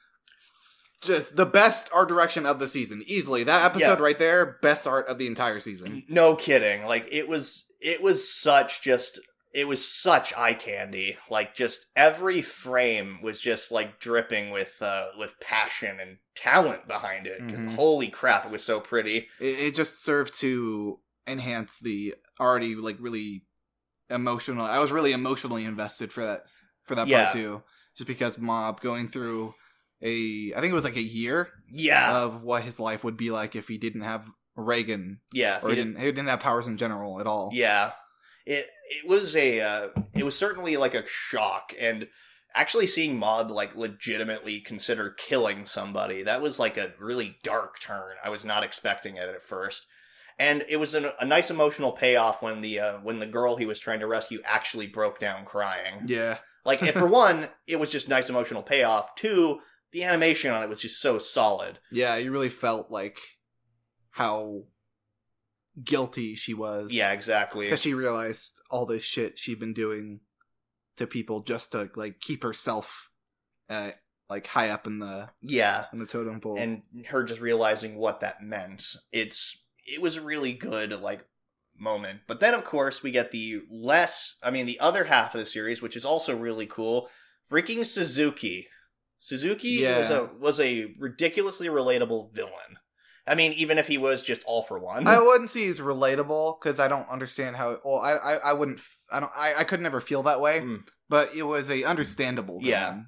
just the best art direction of the season. Easily. That episode
Yeah.
right there, best art of the entire season.
no kidding. Like it was, it was such just, it was such eye candy. Like just every frame was just like dripping with, uh, with passion and talent behind it.
Mhm.
Holy crap, it was so pretty.
It, it just served to enhance the already like really emotional. I was really emotionally invested for that for that
Yeah.
part too, just because Mob going through a I think it was like a year
Yeah,
of what his life would be like if he didn't have Reigen
yeah,
or
he
he
did-
didn't he didn't have powers in general at all.
Yeah, it it was a uh, it was certainly like a shock, and actually seeing Mob like legitimately consider killing somebody that was like a really dark turn. I was not expecting it at first, and it was an, a nice emotional payoff when the uh, when the girl he was trying to rescue actually broke down crying.
Yeah,
Like, and for [laughs] one, it was just nice emotional payoff. Two, the animation on it was just so solid.
yeah, you really felt like how guilty she was.
Yeah, exactly.
because she realized all this shit she'd been doing to people just to like keep herself uh like high up in the
Yeah.
in the totem pole.
and her just realizing what that meant. It's it was a really good like moment. But then of course we get the less I mean the other half of the series which is also really cool. Freaking Suzuki. Suzuki was a was a ridiculously relatable villain. I mean even if he was just all for one.
I wouldn't say he's relatable because I don't understand how. Well, I, I, I wouldn't. I don't. I, I could never feel that way.
Mm.
But it was a understandable.
Yeah.
Villain.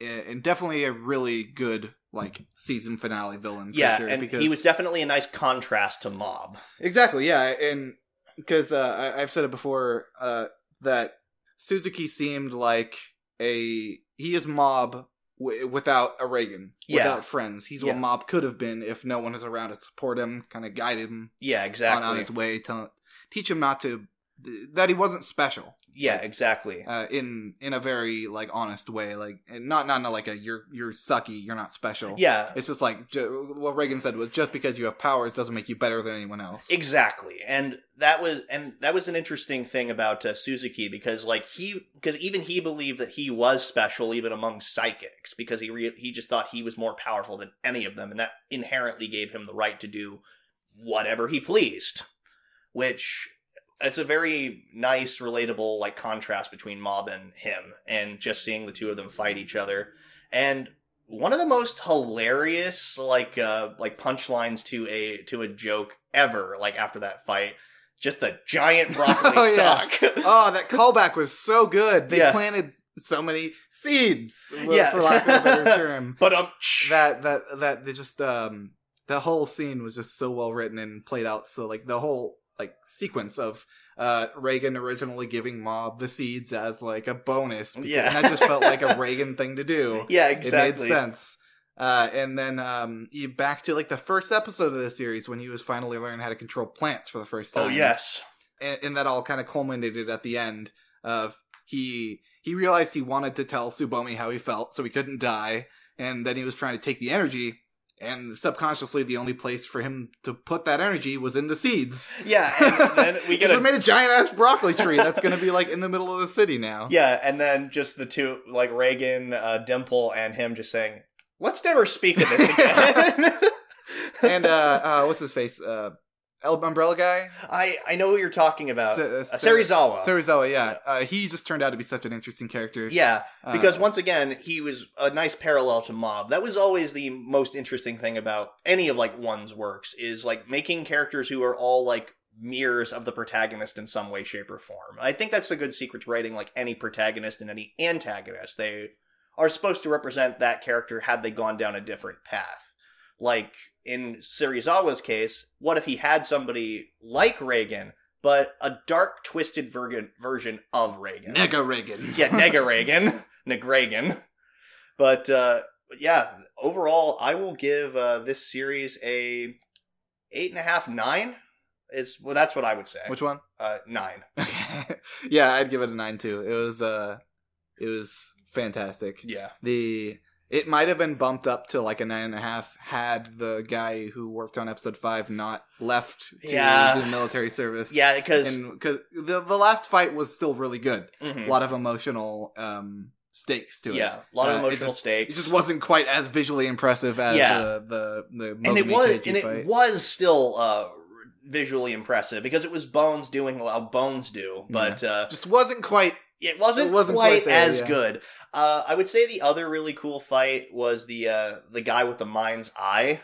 Yeah, and definitely a really good like season finale villain.
Yeah,
sure,
and
because
he was definitely a nice contrast to Mob.
exactly yeah, and because uh, I, I've said it before uh, that Suzuki seemed like a he is mob. W- without a Reigen,
Yeah.
without friends, he's
Yeah.
what Mob could have been if no one is around to support him, kind of guide him
Yeah,
on,
exactly.
on his way to teach him not to that he wasn't special.
Yeah, exactly.
uh, in in a very like honest way like not not in a, like a you're you're sucky you're not special.
Yeah,
it's just like ju- what reigen said was just because you have powers doesn't make you better than anyone else.
Exactly, and that was and that was an interesting thing about uh, Suzuki because like he because even he believed that he was special even among psychics because he re- he just thought he was more powerful than any of them, and that inherently gave him the right to do whatever he pleased, which it's a very nice relatable like contrast between Mob and him, and just seeing the two of them fight each other, and one of the most hilarious like uh like punchlines to a to a joke ever like after that fight just the giant [laughs] broccoli
Oh, yeah.
stalk [laughs]
oh that callback was so good they
Yeah.
planted so many seeds
Yeah.
for lack of a better term [laughs]
but um
that that that they just um the whole scene was just so well written and played out so like the whole like sequence of uh Reigen originally giving Mob the seeds as like a bonus
Yeah.
and that just felt like a [laughs] Reigen thing to do.
Yeah exactly.
it made sense. Uh and then um you back to like the first episode of the series when he was finally learning how to control plants for the first time.
oh yes.
And, and that all kind of culminated at the end of he he realized he wanted to tell Tsubomi how he felt, so he couldn't die, and then he was trying to take the energy, and subconsciously the only place for him to put that energy was in the seeds.
yeah and [laughs] then we get a
made a giant ass broccoli tree that's going to be like in the middle of the city now. [laughs]
yeah and then just the two like reigen uh dimple and him just saying let's never speak of this [laughs] again
and uh, uh, what's his face? Uh, umbrella guy,
i i know who you're talking about.
Se-
uh,
uh,
serizawa
Serizawa. Yeah, Uh, he just turned out to be such an interesting character.
yeah
Uh,
because once again he was a nice parallel to mob. That was always the most interesting thing about any of like one's works is like making characters who are all like mirrors of the protagonist in some way shape or form. I think that's the good secret to writing like any protagonist and any antagonist. They are supposed to represent that character had they gone down a different path like in Serizawa's case what if he had somebody like reigen but a dark twisted version version of reigen
Nega Reigen.
yeah, Nega Reigen, [laughs] Negragan. But uh, yeah, overall, I will give uh, this series a eight and a half, nine. Is well, that's what I would say.
Which one?
uh, nine.
Okay. [laughs] yeah, I'd give it a nine too. It was uh it was fantastic.
Yeah,
The it might have been bumped up to like a nine and a half had the guy who worked on episode five not left to
Yeah.
do military service.
yeah, because
because the the last fight was still really good.
mhm.
A lot of emotional um stakes to it.
yeah, a lot of
Uh, it
emotional
just-
stakes.
It just wasn't quite as visually impressive as
Yeah.
the the the
and it was,
Keiji
and it
fight.
was still uh, visually impressive because it was Bones doing what Bones do, but uh,
just wasn't quite
It wasn't,
It wasn't
quite,
quite there,
as
yeah.
good. Uh, I would say the other really cool fight was the uh, the guy with the mind's eye.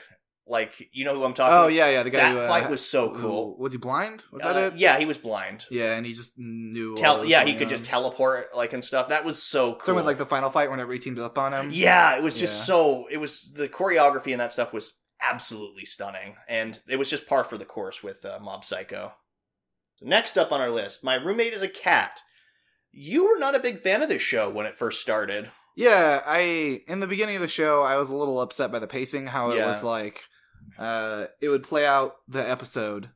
Like you know who I'm talking.
Oh
about?
yeah, yeah. The guy
that
who, uh,
fight was so
who-
cool.
was he blind? Was
Uh,
that it?
Yeah, he was blind.
Yeah, and he just knew. all
Tell, yeah, he could just teleport like and stuff. That was so cool.
Talking about like the final fight whenever he teamed up on him.
yeah, it was just
Yeah.
so. It was the choreography and that stuff was absolutely stunning, and it was just par for the course with uh, Mob Psycho. Next up on our list, my roommate is a cat. You were not a big fan of this show when it first started.
Yeah, I in the beginning of the show I was a little upset by the pacing, how it
Yeah.
was like uh it would play out the episode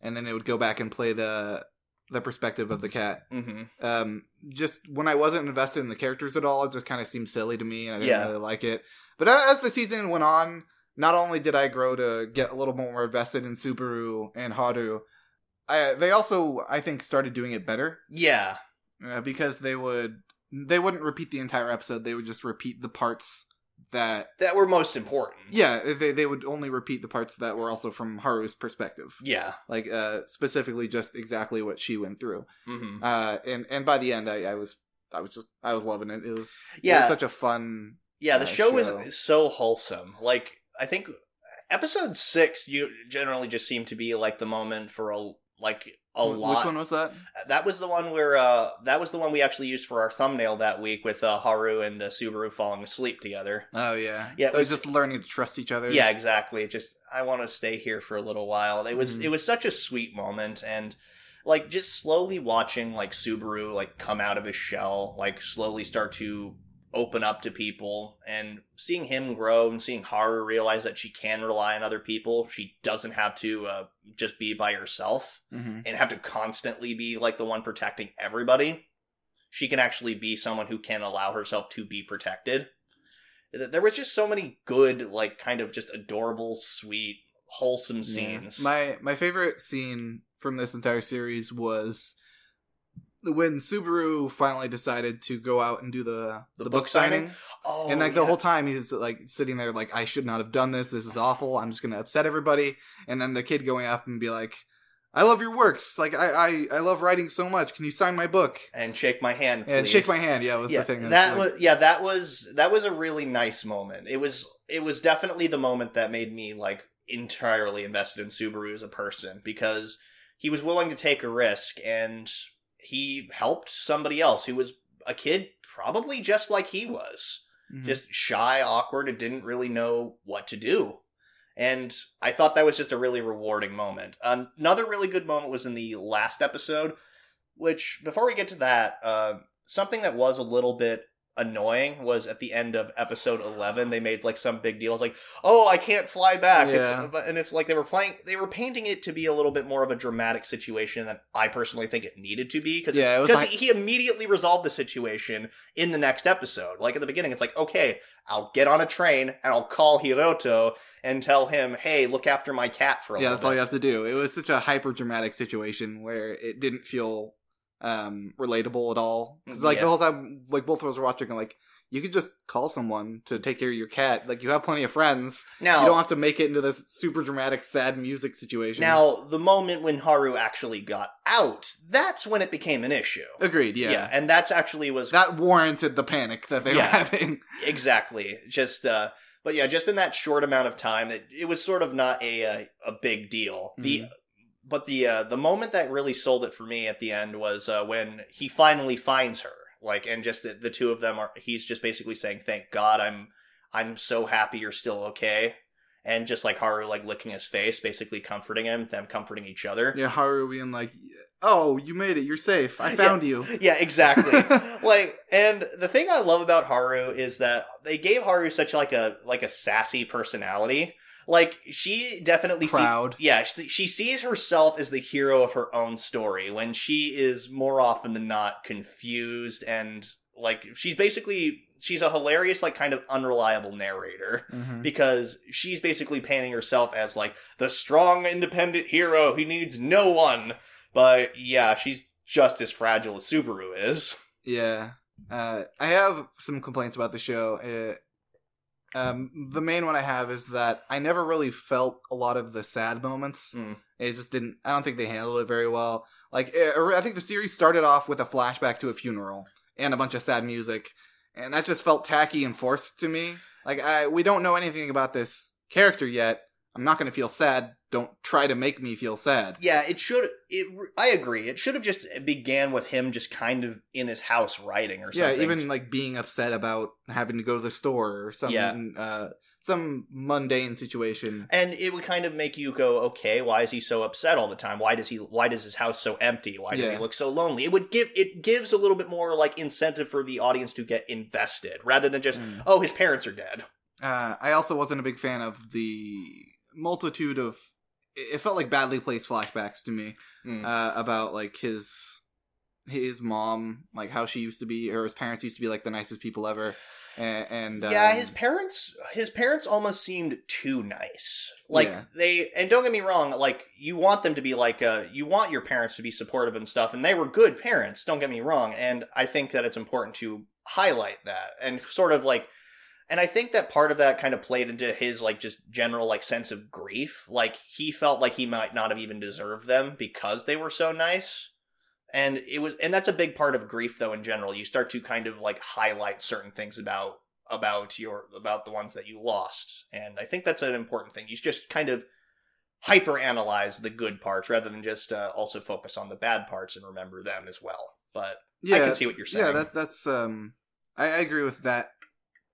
and then it would go back and play the the perspective of the cat.
Mm-hmm.
Um just when I wasn't invested in the characters at all, it just kind of seemed silly to me and I didn't
Yeah.
really like it. But as the season went on, not only did I grow to get a little more invested in Subaru and Haru, I they also I think started doing it better.
Yeah,
uh, because they would they wouldn't repeat the entire episode. They would just repeat the parts that
that were most important.
yeah they they would only repeat the parts that were also from Haru's perspective.
Yeah.
Like uh specifically just exactly what she went through.
hmm
Uh and and by the end I, I was I was just I was loving it. It was
yeah, it
was such a fun
Yeah, the
uh,
show,
show.
is so wholesome. Like I think episode six, you generally just seem to be like the moment for a like a
Wh-
lot.
Which one was that?
That was the one where uh that was the one we actually used for our thumbnail that week with uh, Haru and uh, Subaru falling asleep together.
Oh yeah.
Yeah, it
It was
was-
just learning to trust each other.
Yeah, exactly. Just I want to stay here for a little while. It was
Mhm.
it was such a sweet moment and like just slowly watching like Subaru like come out of his shell, like slowly start to open up to people and seeing him grow and seeing Haru realize that she can rely on other people. She doesn't have to uh, just be by herself
hmm
and have to constantly be like the one protecting everybody. She can actually be someone who can allow herself to be protected. There was just so many good, like kind of just adorable, sweet, wholesome scenes.
My my favorite scene from this entire series was when Subaru finally decided to go out and do the
The
the,
book
book signing.
oh,
and like the whole time he's like sitting there like I should not have done this. This is awful. I'm just gonna upset everybody. And then the kid going up and be like, I love your works. Like I I, I love writing so much. Can you sign my book?
and shake my hand,
And shake my hand. Yeah, was
yeah,
the thing.
that
like,
was yeah, that was that was a really nice moment. It was it was definitely the moment that made me like entirely invested in Subaru as a person because he was willing to take a risk and he helped somebody else who was a kid probably just like he was.
mhm.
Just shy, awkward, and didn't really know what to do. And I thought that was just a really rewarding moment. Another really good moment was in the last episode, which, before we get to that, uh, something that was a little bit annoying was at the end of episode 11 they made like some big deal it's like oh i can't fly back
Yeah.
it's, and it's like they were playing they were painting it to be a little bit more of a dramatic situation than i personally think it needed to be because
Yeah,
because
like-
he immediately resolved the situation in the next episode like at the beginning it's like okay i'll get on a train and i'll call hiroto and tell him hey look after my cat for a
while.
yeah,
that's all you have to do. It was such a hyper dramatic situation where it didn't feel um relatable at all. Because like
Yeah.
the whole time, like both of us were watching, and like you could just call someone to take care of your cat. Like you have plenty of friends.
now
You don't have to make it into this super dramatic, sad music situation.
now the moment when haru actually got out that's when it became an issue
agreed. Yeah, Yeah,
and that's actually was
that warranted the panic that they
Yeah.
were having. [laughs]
exactly just uh but yeah just in that short amount of time it, it was sort of not a a, a big deal the
Mhm.
But the uh the moment that really sold it for me at the end was uh when he finally finds her like and just the, the two of them are he's just basically saying thank god i'm i'm so happy you're still okay and just like haru like licking his face basically comforting him them comforting each other
Yeah, Haru being like, "Oh, you made it. You're safe. I
Yeah.
found you."
yeah exactly [laughs] like and the thing i love about haru is that they gave haru such like a like a sassy personality like she definitely see-
Proud.
yeah she, she sees herself as the hero of her own story when she is more often than not confused and like she's basically she's a hilarious like kind of unreliable narrator
Mhm.
because she's basically painting herself as like the strong independent hero who needs no one but yeah she's just as fragile as subaru is
Yeah. Uh, I have some complaints about the show. Uh, um, the main one I have is that I never really felt a lot of the sad moments.
Mm.
It just didn't. I don't think they handled it very well. Like, uh, I think the series started off with a flashback to a funeral and a bunch of sad music, and that just felt tacky and forced to me. Like, I we don't know anything about this character yet. I'm not going to feel sad. Don't try to make me feel sad.
yeah it should it i agree it should have just began with him just kind of in his house writing or
Yeah, even like being upset about having to go to the store or some
Yeah.
uh some mundane situation.
and it would kind of make you go okay why is he so upset all the time why does he why does his house so empty why does
Yeah.
he look so lonely it would give it gives a little bit more like incentive for the audience to get invested rather than just
Mm.
oh his parents are dead
Uh, I also wasn't a big fan of the multitude of. It felt like badly placed flashbacks to me
Mm.
uh, about like his his mom, like how she used to be, or his parents used to be like the nicest people ever. and, and
yeah,
um,
his parents his parents almost seemed too nice. Like
Yeah.
they and don't get me wrong, like you want them to be like uh you want your parents to be supportive and stuff and they were good parents, don't get me wrong, and I think that it's important to highlight that and sort of like and I think that part of that kind of played into his like just general like sense of grief. Like he felt like he might not have even deserved them because they were so nice. And it was and that's a big part of grief though in general. You start to kind of like highlight certain things about about your about the ones that you lost. And I think that's an important thing. You just kind of hyper analyze the good parts rather than just uh, also focus on the bad parts and remember them as well. But
yeah,
I can see what you're saying.
Yeah, that's that's um, I, I agree with that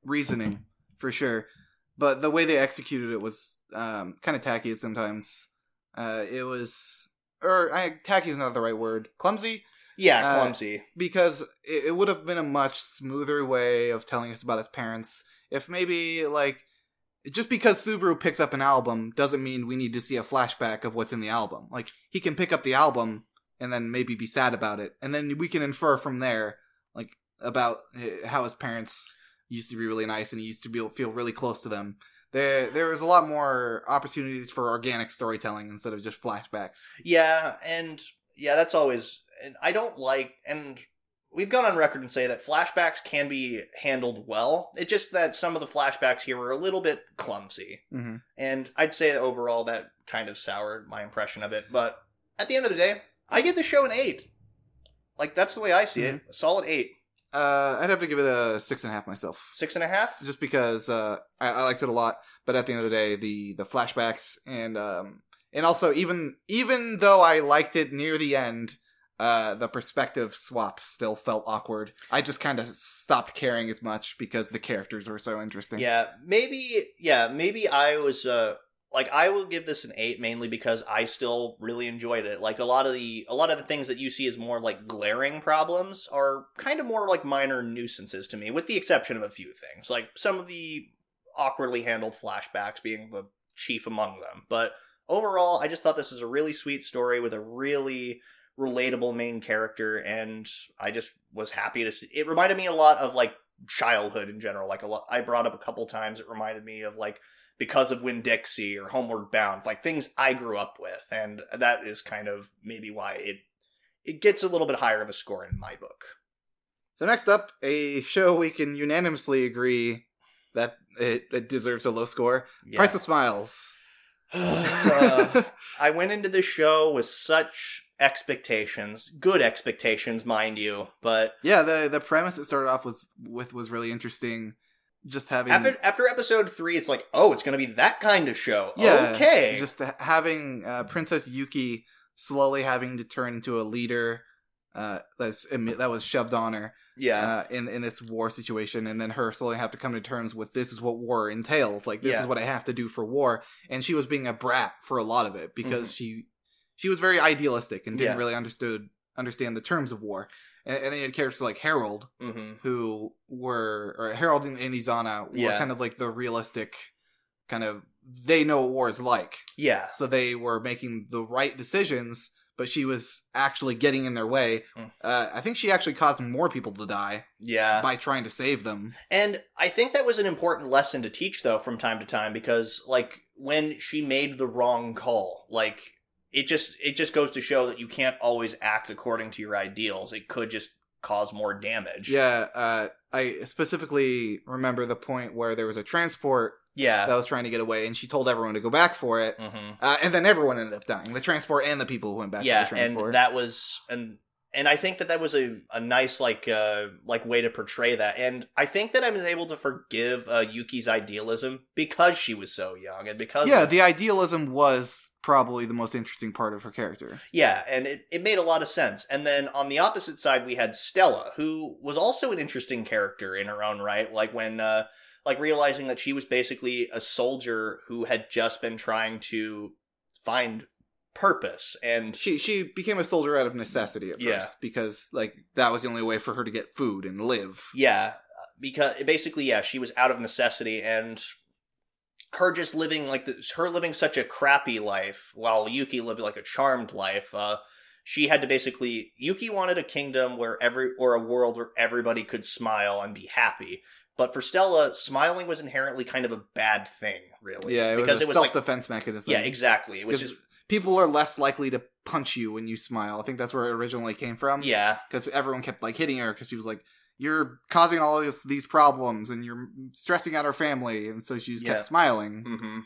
reasoning for sure. But the way they executed it was um kind of tacky sometimes. Uh, it was or I, tacky is not the right word. Clumsy
yeah,
uh,
clumsy.
because it, it would have been a much smoother way of telling us about his parents if maybe like just because Subaru picks up an album doesn't mean we need to see a flashback of what's in the album. Like he can pick up the album and then maybe be sad about it, and then we can infer from there like about how his parents used to be really nice and he used to be feel really close to them. There, there was a lot more opportunities for organic storytelling instead of just flashbacks.
Yeah, and yeah, that's always. And I don't like, and we've gone on record and say that flashbacks can be handled well. It's just that some of the flashbacks here were a little bit clumsy,
Mm-hmm.
and I'd say that overall that kind of soured my impression of it. But at the end of the day, I give the show an eight. Like that's the way I see it. A solid eight,
Uh, I'd have to give it a six and a half myself.
six and a half.
just because uh, I, I liked it a lot. But at the end of the day, the the flashbacks and um, and also even even though I liked it near the end, uh, the perspective swap still felt awkward. I just kind of stopped caring as much because the characters were so interesting.
Yeah, maybe. Yeah, maybe I was. uh like I will give this an eight mainly because I still really enjoyed it. Like a lot of the a lot of the things that you see as more like glaring problems are kind of more like minor nuisances to me, with the exception of a few things. Like some of the awkwardly handled flashbacks being the chief among them. But overall, I just thought this was a really sweet story with a really relatable main character, and I just was happy to see. It reminded me a lot of like childhood in general. Like a lot, I brought up a couple times. It reminded me of like because of Winn-Dixie or Homeward Bound, like things I grew up with, and that is kind of maybe why it it gets a little bit higher of a score in my book.
So next up, a show we can unanimously agree that it, it deserves a low score.
Yeah.
Price of Smiles. [sighs]
Uh, I went into this show with such expectations, good expectations, mind you, but
yeah, the the premise it started off was with was really interesting. Just having
after after episode three, it's like, oh, it's going to be that kind of show.
Yeah,
okay,
Just having uh, Princess Yuki slowly having to turn into a leader uh, that's that was shoved on her
yeah,
uh, in in this war situation, and then her slowly have to come to terms with this is what war entails. Like this
Yeah.
is what I have to do for war, and she was being a brat for a lot of it because
Mhm.
she she was very idealistic and didn't
Yeah.
really understood understand the terms of war. And, and then you had characters like Harold,
hmm
who were or Harold and, and Izana were
Yeah.
kind of like the realistic kind of they know what war is like.
yeah,
So they were making the right decisions, but she was actually getting in their way.
Mm.
Uh, I think she actually caused more people to die
yeah.
by trying to save them.
And I think that was an important lesson to teach, though, from time to time, because like when she made the wrong call, like it just it just goes to show that you can't always act according to your ideals. It could just cause more damage.
Yeah, uh, I specifically remember the point where there was a transport
yeah.
that was trying to get away, and she told everyone to go back for it.
hmm
Uh, and then everyone ended up dying. The transport and the people who went back
yeah,
for the transport.
and that was and and I think that that was a, a nice like uh like way to portray that. And I think that I was able to forgive uh, Yuki's idealism because she was so young and because
yeah, the idealism was probably the most interesting part of her character.
Yeah, and it, it made a lot of sense. And then on the opposite side, we had Stella, who was also an interesting character in her own right. Like when, uh, like realizing that she was basically a soldier who had just been trying to find purpose. And
She she became a soldier out of necessity at first
Yeah.
because like that was the only way for her to get food and live.
yeah, because basically, yeah, she was out of necessity and her just living like this, her living such a crappy life while Yuki lived like a charmed life. Uh, she had to basically Yuki wanted a kingdom where every or a world where everybody could smile and be happy. But for Stella, smiling was inherently kind of a bad thing, really.
Yeah, it
because
was a
it was
self
like
defense mechanism.
yeah, exactly. It was just
people are less likely to punch you when you smile. I think that's where it originally came from.
yeah,
because everyone kept like hitting her because she was like, "You're causing all this, these problems and you're stressing out our family," and so she just
Yeah.
kept smiling.
hmm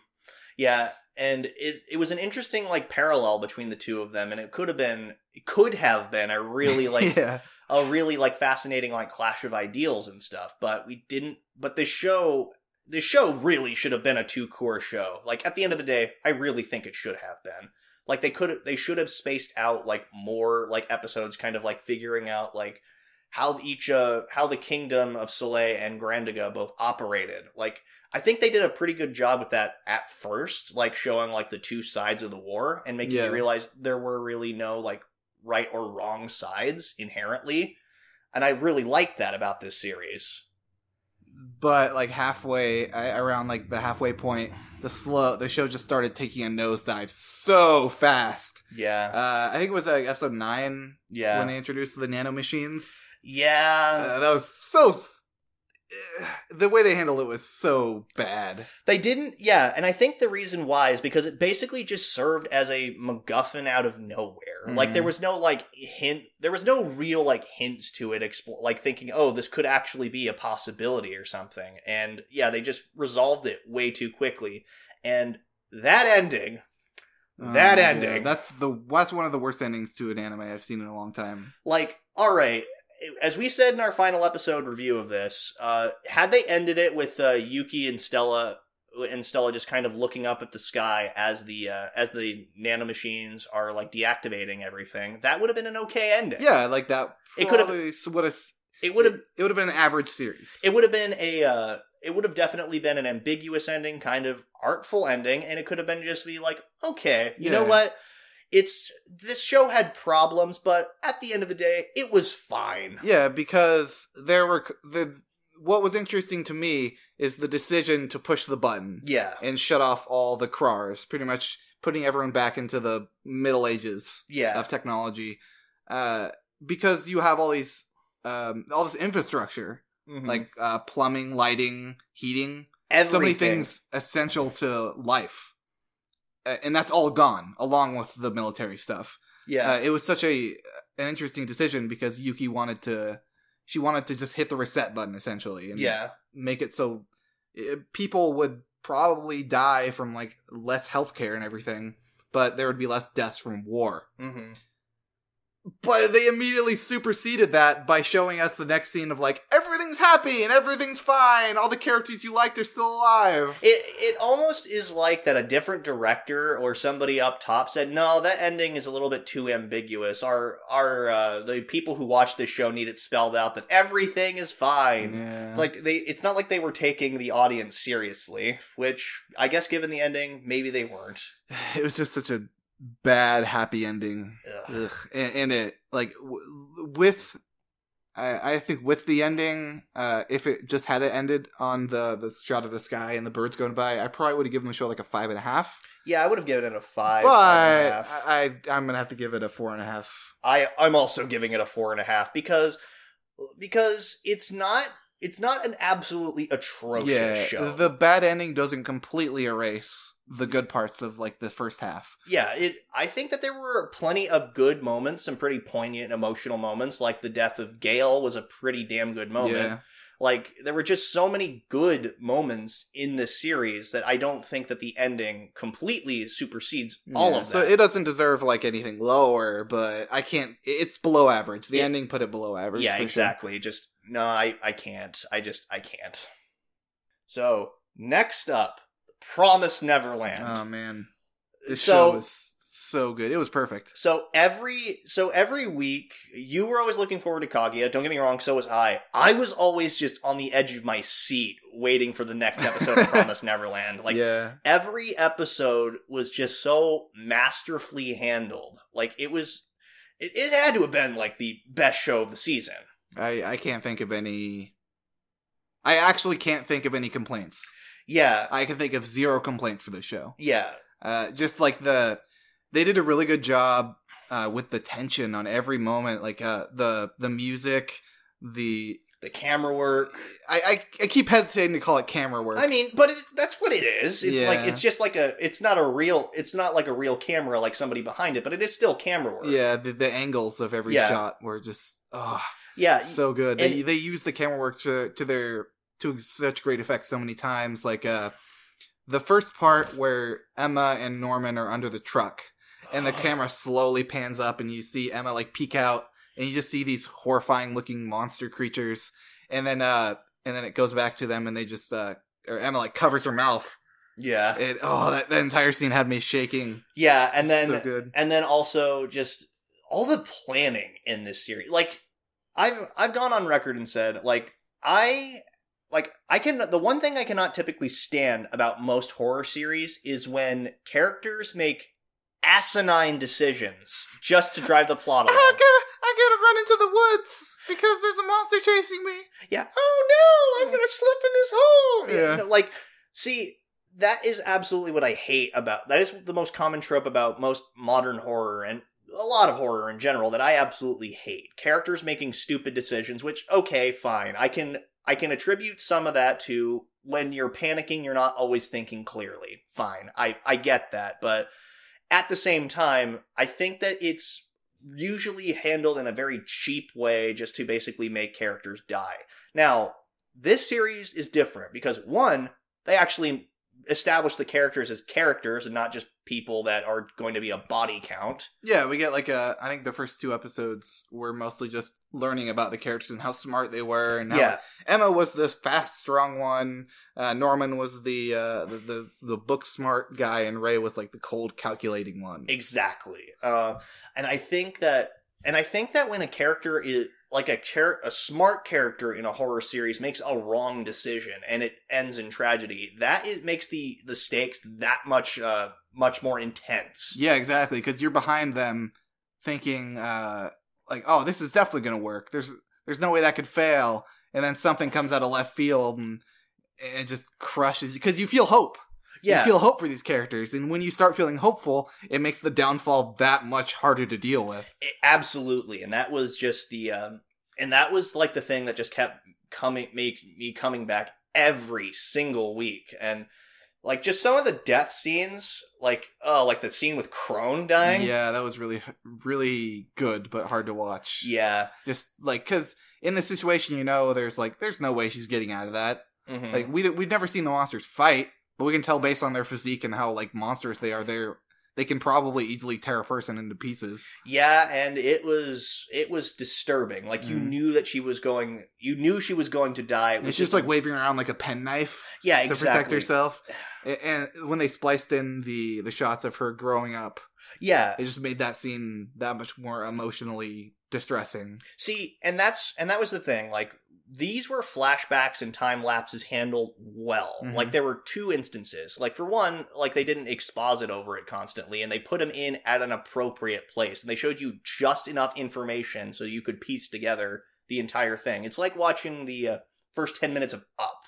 Yeah, and it it was an interesting like parallel between the two of them, and it could have been it could have been a really [laughs] like
yeah,
a really like fascinating like clash of ideals and stuff, but we didn't. But this show, this show really should have been a two core show. Like at the end of the day, I really think it should have been. Like they could they should have spaced out like more like episodes, kind of like figuring out like how each uh how the kingdom of Soleil and Grandiga both operated. Like I think they did a pretty good job with that at first, like showing like the two sides of the war and making
Yeah.
you realize there were really no like right or wrong sides inherently. And I really like that about this series.
But like halfway around like the halfway point, the slow the show just started taking a nosedive so fast.
Yeah.
Uh, I think it was like episode nine
Yeah.
when they introduced the nano machines.
yeah.
Uh, that was so. [sighs] The way they handled it was so bad.
They didn't, yeah, and I think the reason why is because it basically just served as a MacGuffin out of nowhere. Like
Mhm.
there was no like hint, there was no real like hints to it, expl- like thinking, oh, this could actually be a possibility or something. And yeah, they just resolved it way too quickly. And that ending, That
Um, yeah,
ending.
that's the that's one of the worst endings to an anime I've seen in a long time.
like, all right. As we said in our final episode review of this, uh, had they ended it with uh, Yuki and Stella and Stella just kind of looking up at the sky as the uh, as the nanomachines are like deactivating everything, that would have been an okay ending.
Yeah, like that.
It could've-
probably would have.
it would have
It would have been an average series.
it would have been a uh, it would have definitely been an ambiguous ending, kind of artful ending, and it could have been just be like, okay, you know what? It's this show had problems, but at the end of the day, it was fine.
Yeah, because there were the what was interesting to me is the decision to push the button
Yeah,
and shut off all the crars, pretty much putting everyone back into the Middle Ages
yeah,
of technology, uh, because you have all these um, all this infrastructure
Mhm.
like uh, plumbing, lighting, heating,
Everything.
so many things essential to life, and that's all gone along with the military stuff.
Yeah,
Uh, it was such a an interesting decision because Yuki wanted to she wanted to just hit the reset button essentially and
yeah,
make it so uh, people would probably die from like less healthcare and everything, but there would be less deaths from war.
hmm
But they immediately superseded that by showing us the next scene of like everything's happy and everything's fine. All the characters you liked are still alive.
It it almost is like that a different director or somebody up top said, "No, that ending is a little bit too ambiguous. Our our uh, the people who watch this show need it spelled out that everything is fine."
yeah.
It's like they it's not like they were taking the audience seriously, which I guess given the ending, maybe they weren't. [sighs]
it was just such a bad happy ending.
Ugh.
Ugh. And, and it like w- with I, I think with the ending, uh, if it just had it ended on the the shot of the sky and the birds going by, I probably would have given the show like a five and a half.
Yeah, I would have given it a five.
but
five and a half.
I, I I'm gonna have to give it a four and a half.
I I'm also giving it a four and a half because because it's not it's not an absolutely atrocious
yeah,
show.
the bad ending doesn't completely erase the good parts of like the first half.
yeah, it. I think that there were plenty of good moments, some pretty poignant, emotional moments. Like the death of Gale was a pretty damn good moment.
Yeah,
Like there were just so many good moments in this series that I don't think that the ending completely supersedes all
Yeah,
of that.
So it doesn't deserve like anything lower, but I can't. It's below average. The
Yeah.
ending put it below average.
yeah,
for sure.
exactly. Just no, I I can't. I just I can't. So next up, Promise Neverland.
Oh man, this
so
show was so good. It was perfect.
so every so every week you were always looking forward to Kaguya. Don't get me wrong, so was I. I was always just on the edge of my seat waiting for the next episode of [laughs] Promise Neverland. Like
yeah,
every episode was just so masterfully handled. Like it was it, it had to have been like the best show of the season.
I I can't think of any. I actually can't think of any complaints.
Yeah.
I can think of zero complaints for this show.
Yeah.
Uh, just like the, they did a really good job uh, with the tension on every moment. Like uh, the the music, the
the camera work.
I, I I keep hesitating to call it camera work.
I mean, but it, that's what it is. It's like it's just like a. It's not a real. It's not like a real camera, like somebody behind it, but it is still camera work.
yeah, the, the angles of every
Yeah.
shot were just oh
yeah.
so good. They they use the camera works to to their to such great effect so many times. Like uh, the first part where Emma and Norman are under the truck, and the camera slowly pans up, and you see Emma like peek out, and you just see these horrifying looking monster creatures, and then uh, and then it goes back to them, and they just uh, or Emma like covers her mouth.
Yeah.
It oh that, that entire scene had me shaking.
Yeah, and then
so good.
and then also just all the planning in this series. Like I've I've gone on record and said like I like I can the one thing I cannot typically stand about most horror series is when characters make asinine decisions just to drive the plot [laughs] along.
I gotta, I gotta run into the woods because there's a monster chasing me.
Yeah. Oh no, I'm gonna slip in this hole.
Yeah.
You know, like, see, that is absolutely what I hate about. That is the most common trope about most modern horror and a lot of horror in general that I absolutely hate. Characters making stupid decisions. Which, okay, fine, I can I can attribute some of that to when you're panicking, you're not always thinking clearly. Fine, I I get that, but at the same time, I think that it's usually handled in a very cheap way just to basically make characters die. Now, this series is different because one, they actually establish the characters as characters and not just people that are going to be a body count.
Yeah, we get like a. I think the first two episodes were mostly just learning about the characters and how smart they were, and how
Yeah,
Emma was the fast, strong one. Uh, Norman was the, uh, the the the book smart guy, and Ray was like the cold, calculating one.
exactly. Uh, and I think that, and I think that when a character is like a char- a smart character in a horror series makes a wrong decision and it ends in tragedy, that it makes the the stakes that much uh much more intense.
Yeah, exactly. Because you're behind them, thinking uh, like, "Oh, this is definitely gonna work." There's there's no way that could fail, and then something comes out of left field and it just crushes you because you feel hope.
Yeah,
You feel hope for these characters, and when you start feeling hopeful, it makes the downfall that much harder to deal with.
It- absolutely and that was just the um and that was like the thing that just kept coming make me coming back every single week and like just some of the death scenes like oh like the scene with krone dying
Yeah, that was really really good, but hard to watch.
yeah
just like because in this situation, you know, there's like there's no way she's getting out of that.
Mhm.
Like we we've never seen the monsters fight, but we can tell based on their physique and how like monsters they are. They're they can probably easily tear a person into pieces.
yeah and it was it was disturbing like you
Mm.
knew that she was going you knew she was going to die It was
It's just like waving around like a penknife
yeah
to
exactly
protect herself. And when they spliced in the the shots of her growing up,
yeah
it just made that scene that much more emotionally distressing.
See, and that's and that was the thing. Like these were flashbacks and time lapses handled well.
Mhm.
Like there were two instances. Like for one, like they didn't exposit over it constantly, and they put them in at an appropriate place, and they showed you just enough information so you could piece together the entire thing. It's like watching the uh, first ten minutes of Up.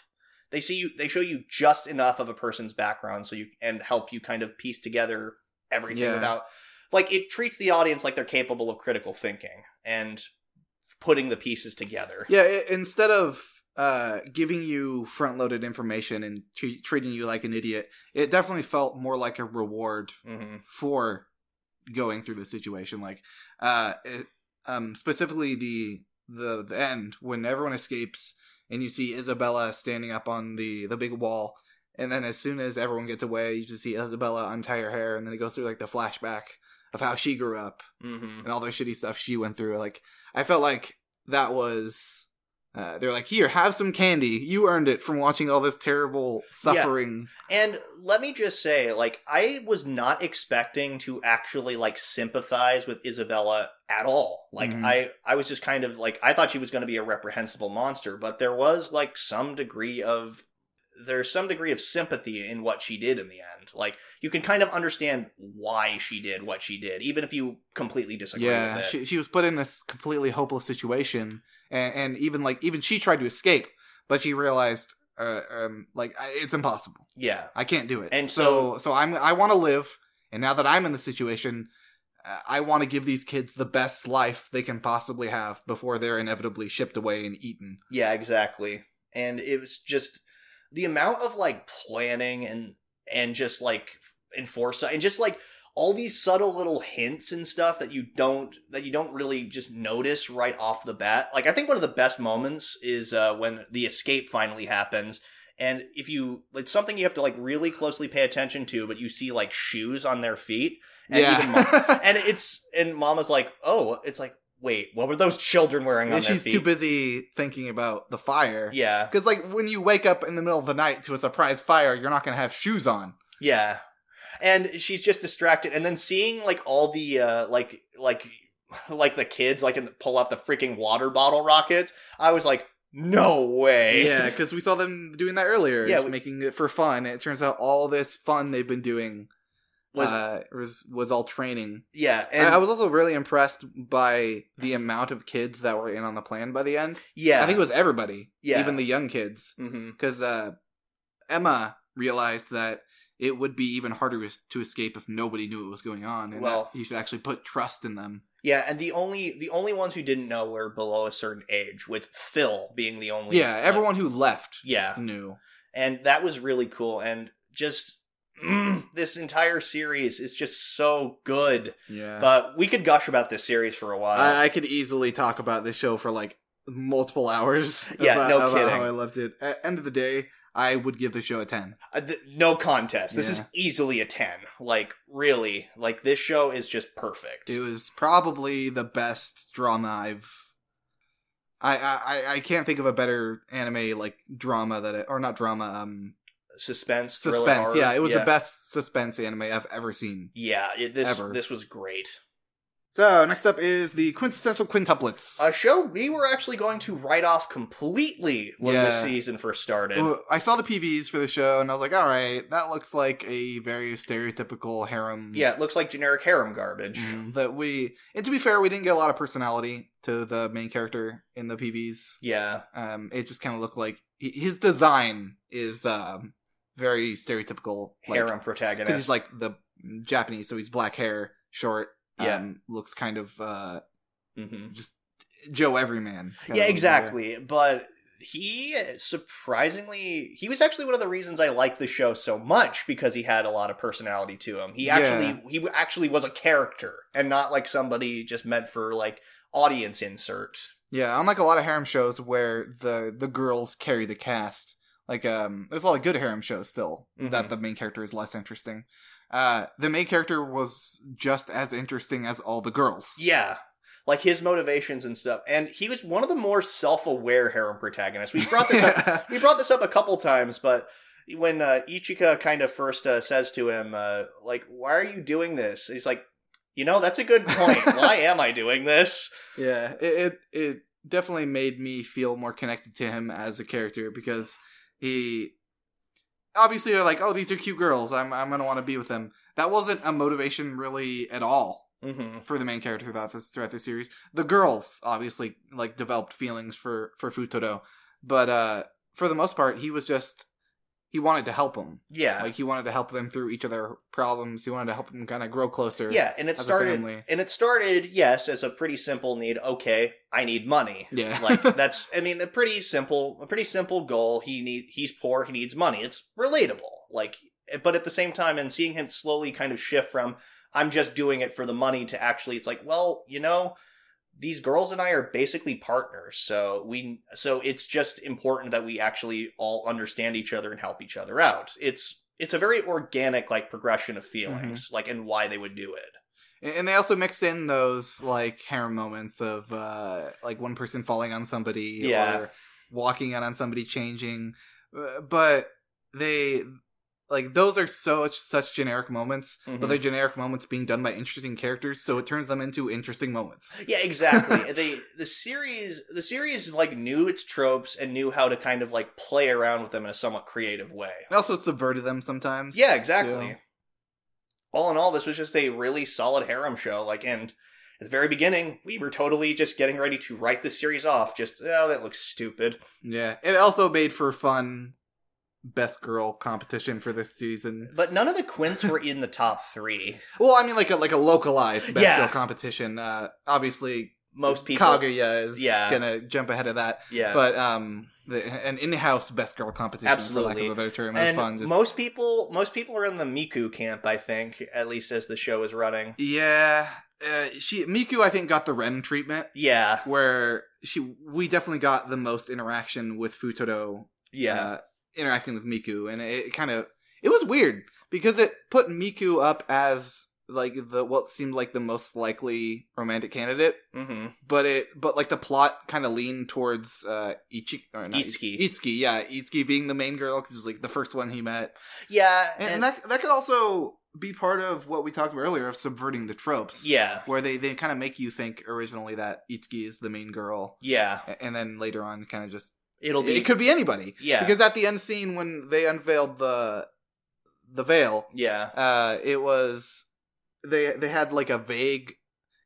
They see you. They show you just enough of a person's background, so you and help you kind of piece together everything
Yeah.
without like it treats the audience like they're capable of critical thinking and putting the pieces together.
Yeah, instead of uh, giving you front loaded information and tre- treating you like an idiot, it definitely felt more like a reward
hmm
for going through the situation. Like, uh, it, um, specifically the, the the end when everyone escapes and you see Isabella standing up on the the big wall, and then as soon as everyone gets away, you just see Isabella untie her hair, and then it goes through like the flashback of how she grew up
hmm
and all the shitty stuff she went through. Like, I felt like that was. Uh, they're like, here, have some candy. You earned it from watching all this terrible suffering.
And let me just say, like, I was not expecting to actually like sympathize with Isabella at all. Like,
Mhm.
I, I was just kind of like, I thought she was going to be a reprehensible monster, but there was like some degree of there's some degree of sympathy in what she did in the end. Like, you can kind of understand why she did what she did, even if you completely disagree
Yeah,
with it.
she, she was put in this completely hopeless situation, and, and even like even she tried to escape, but she realized, uh, um, like it's impossible.
yeah.
I can't do it.
And
so, so I'm I want to live, and now that I'm in the situation, uh, I want to give these kids the best life they can possibly have before they're inevitably shipped away and eaten.
Yeah, exactly. And it was just the amount of like planning and and just like and foresight and just like all these subtle little hints and stuff that you don't that you don't really just notice right off the bat. Like I think one of the best moments is uh, when the escape finally happens. And if you, it's something you have to like really closely pay attention to, but you see like shoes on their feet, and
yeah.
mom, [laughs] and it's and Mama's like, oh, it's like, wait, what were those children wearing
Yeah,
on their
she's
feet?
too busy thinking about the fire.
yeah,
Because, like, when you wake up in the middle of the night to a surprise fire, you're not going to have shoes on.
Yeah. And she's just distracted and then seeing like all the uh like like [laughs] like the kids like in the, pull out the freaking water bottle rockets, I was like, "No way."
Yeah, because we saw them doing that earlier.
Yeah,
just
we-
making it for fun. It turns out all this fun they've been doing
Was
uh, was was all training.
yeah,
I,
and
I was also really impressed by the amount of kids that were in on the plan by the end.
yeah.
I think it was everybody,
Yeah.
even the young kids, because uh, Emma realized that it would be even harder to escape if nobody knew what was going on, and
Well-
that you should actually put trust in them.
Yeah, and the only the only ones who didn't know were below a certain age, with Phil being the only
Yeah,
like-
everyone who left
yeah,
knew.
and that was really cool and just mm, this entire series is just so good.
Yeah,
But we could gush about this series for a while.
I, I could easily talk about this show for like multiple hours. [laughs]
Yeah,
about,
no kidding.
How I loved it. At end of the day, I would give the show a ten.
Uh, th- no contest. This is easily a 10. Like, really. Like, this show is just perfect.
It was probably the best drama I've. I, I I- I can't think of a better anime like drama that it, or not drama um
Suspense,
suspense
horror.
yeah it was the best suspense anime I've ever seen.
Yeah, it, this
Ever.
this was great.
So next up is the quintessential quintuplets.
A show we were actually going to write off completely when
Yeah.
the season first started.
I saw the PVs for the show and I was like, all right, that looks like a very stereotypical harem.
yeah, it looks like generic harem garbage.
Mm, that we and to be fair we didn't get a lot of personality to the main character in the pvs
Yeah,
um it just kind of looked like his design is um very stereotypical like,
harem
because
protagonist.
he's like the japanese so he's black hair short
Yeah.
um, looks kind of uh
Mhm.
just joe everyman
Yeah, exactly. But he surprisingly he was actually one of the reasons I liked the show so much because he had a lot of personality to him. He actually he actually was a character and not like somebody just meant for like audience insert.
yeah unlike a lot of harem shows where the the girls carry the cast like um there's a lot of good harem shows still that
Mhm.
the main character is less interesting uh the main character was just as interesting as all the girls
Yeah. Like his motivations and stuff. And he was one of the more self-aware harem protagonists. We brought this up [laughs] we brought this up a couple times, but when uh, Ichika kind of first uh, says to him, uh, like, "Why are you doing this?" He's like, "You know, that's a good point. [laughs] Why am I doing this?"
yeah it, it it definitely made me feel more connected to him as a character because he obviously are like oh these are cute girls i'm i'm gonna want to be with them that wasn't a motivation really at all
Mm-hmm.
for the main character throughout this throughout the series. The girls obviously like developed feelings for for Futaro, but uh for the most part, he was just he wanted to help them.
Yeah,
Like he wanted to help them through each of their problems. He wanted to help them kind of grow closer.
yeah, and it started, and it started, yes, as a pretty simple need. Okay, I need money.
Yeah. [laughs]
like [laughs] that's, I mean, a pretty simple, a pretty simple goal. He need, he's poor, he needs money. It's relatable. Like, eh, but at the same time, and seeing him slowly kind of shift from I'm just doing it for the money to actually, it's like, well, you know, these girls and I are basically partners. So we, so it's just important that we actually all understand each other and help each other out. It's, it's a very organic, like, progression of feelings, like, and why they would do it.
And and they also mixed in those like harem moments of uh like one person falling on somebody
Yeah.
or walking out on somebody changing. Uh, But they like those are such such generic moments,
Mhm.
but they're generic moments being done by interesting characters, so it turns them into interesting moments.
Yeah, exactly. [laughs] they the series the series like knew its tropes and knew how to kind of like play around with them in a somewhat creative way.
It also subverted them sometimes.
Yeah, exactly.
too.
All in all, this was just a really solid harem show. Like, and at the very beginning, we were totally just getting ready to write the series off. Just, oh, that looks stupid.
Yeah. It also made for fun best girl competition for this season.
But none of the Quints were in the top three. [laughs]
Well, I mean, like a like a localized best
Yeah.
girl competition. Uh, obviously,
Most people.
Kaguya is
Yeah.
gonna jump ahead of that.
yeah.
But um, the, an in-house best girl competition, for lack
Absolutely.
of a better term,
and
fun. Just,
most people, most people are in the Miku camp. I think, at least as the show is running.
yeah, uh, she Miku, I think, got the Rem treatment
Yeah,
where she we definitely got the most interaction with Futaro
yeah,
uh, interacting with Miku, and it, kind of it was weird because it put Miku up as like the what seemed like the most likely romantic candidate,
hmm
but it but like the plot kind of leaned towards uh Ichi or not
Itsuki.
Itsuki, yeah, Itsuki being the main girl because it was like the first one he met,
yeah,
and, and that that could also be part of what we talked about earlier of subverting the tropes.
yeah,
Where they, they kind of make you think originally that Itsuki is the main girl,
yeah.
and then later on, kind of just
It'll be
it could be anybody.
yeah,
Because at the end scene when they unveiled the the veil,
yeah,
uh, it was they they had like a vague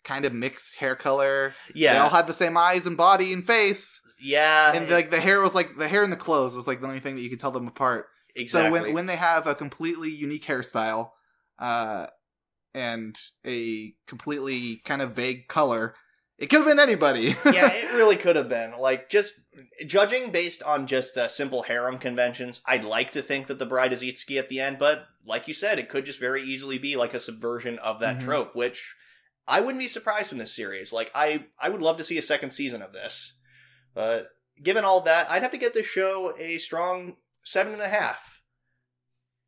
kind of mixed hair color.
yeah,
They all had the same eyes and body and face,
yeah,
and like the hair was like the hair and the clothes was like the only thing that you could tell them apart.
exactly.
So when when they have a completely unique hairstyle, uh, and a completely kind of vague color, it could have been anybody.
yeah, it [laughs] really could have been. Like, just judging based on just uh, simple harem conventions, I'd like to think that the bride is Itsuki at the end, but like you said, it could just very easily be like a subversion of that
Mhm.
trope, which I wouldn't be surprised from this series. Like, I, I would love to see a second season of this. But given all that, I'd have to get this show a strong seven and a half.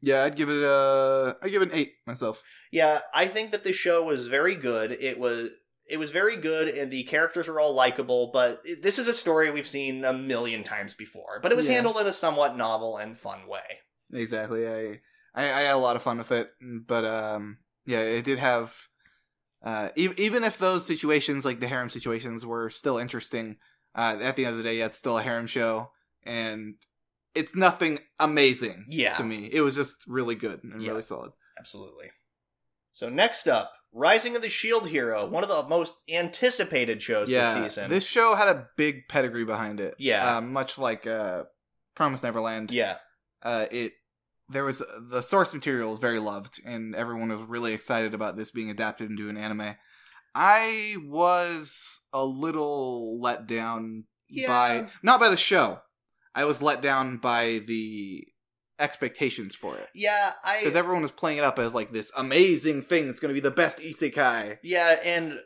yeah, I'd give it a, I'd give it an eight myself.
Yeah, I think that this show was very good. It was it was very good, and the characters were all likable. But it- this is a story we've seen a million times before. But it was
Yeah.
handled in a somewhat novel and fun way.
Exactly. I, I I had a lot of fun with it, but um, yeah, it did have. Uh, e- even if those situations, like the harem situations, were still interesting, uh, at the end of the day, yeah, it's still a harem show, and it's nothing amazing.
Yeah.
to me, it was just really good and
Yeah.
really solid.
Absolutely. So next up, Rising of the Shield Hero, one of the most anticipated shows
yeah,
this season.
this show had a big pedigree behind it.
Yeah.
uh, much like uh, Promise Neverland.
yeah,
uh, it there was the source material was very loved and everyone was really excited about this being adapted into an anime i was a little let down
Yeah.
by not by the show i was let down by the expectations for it
yeah, I
because everyone was playing it up as like this amazing thing that's going to be the best isekai
Yeah, and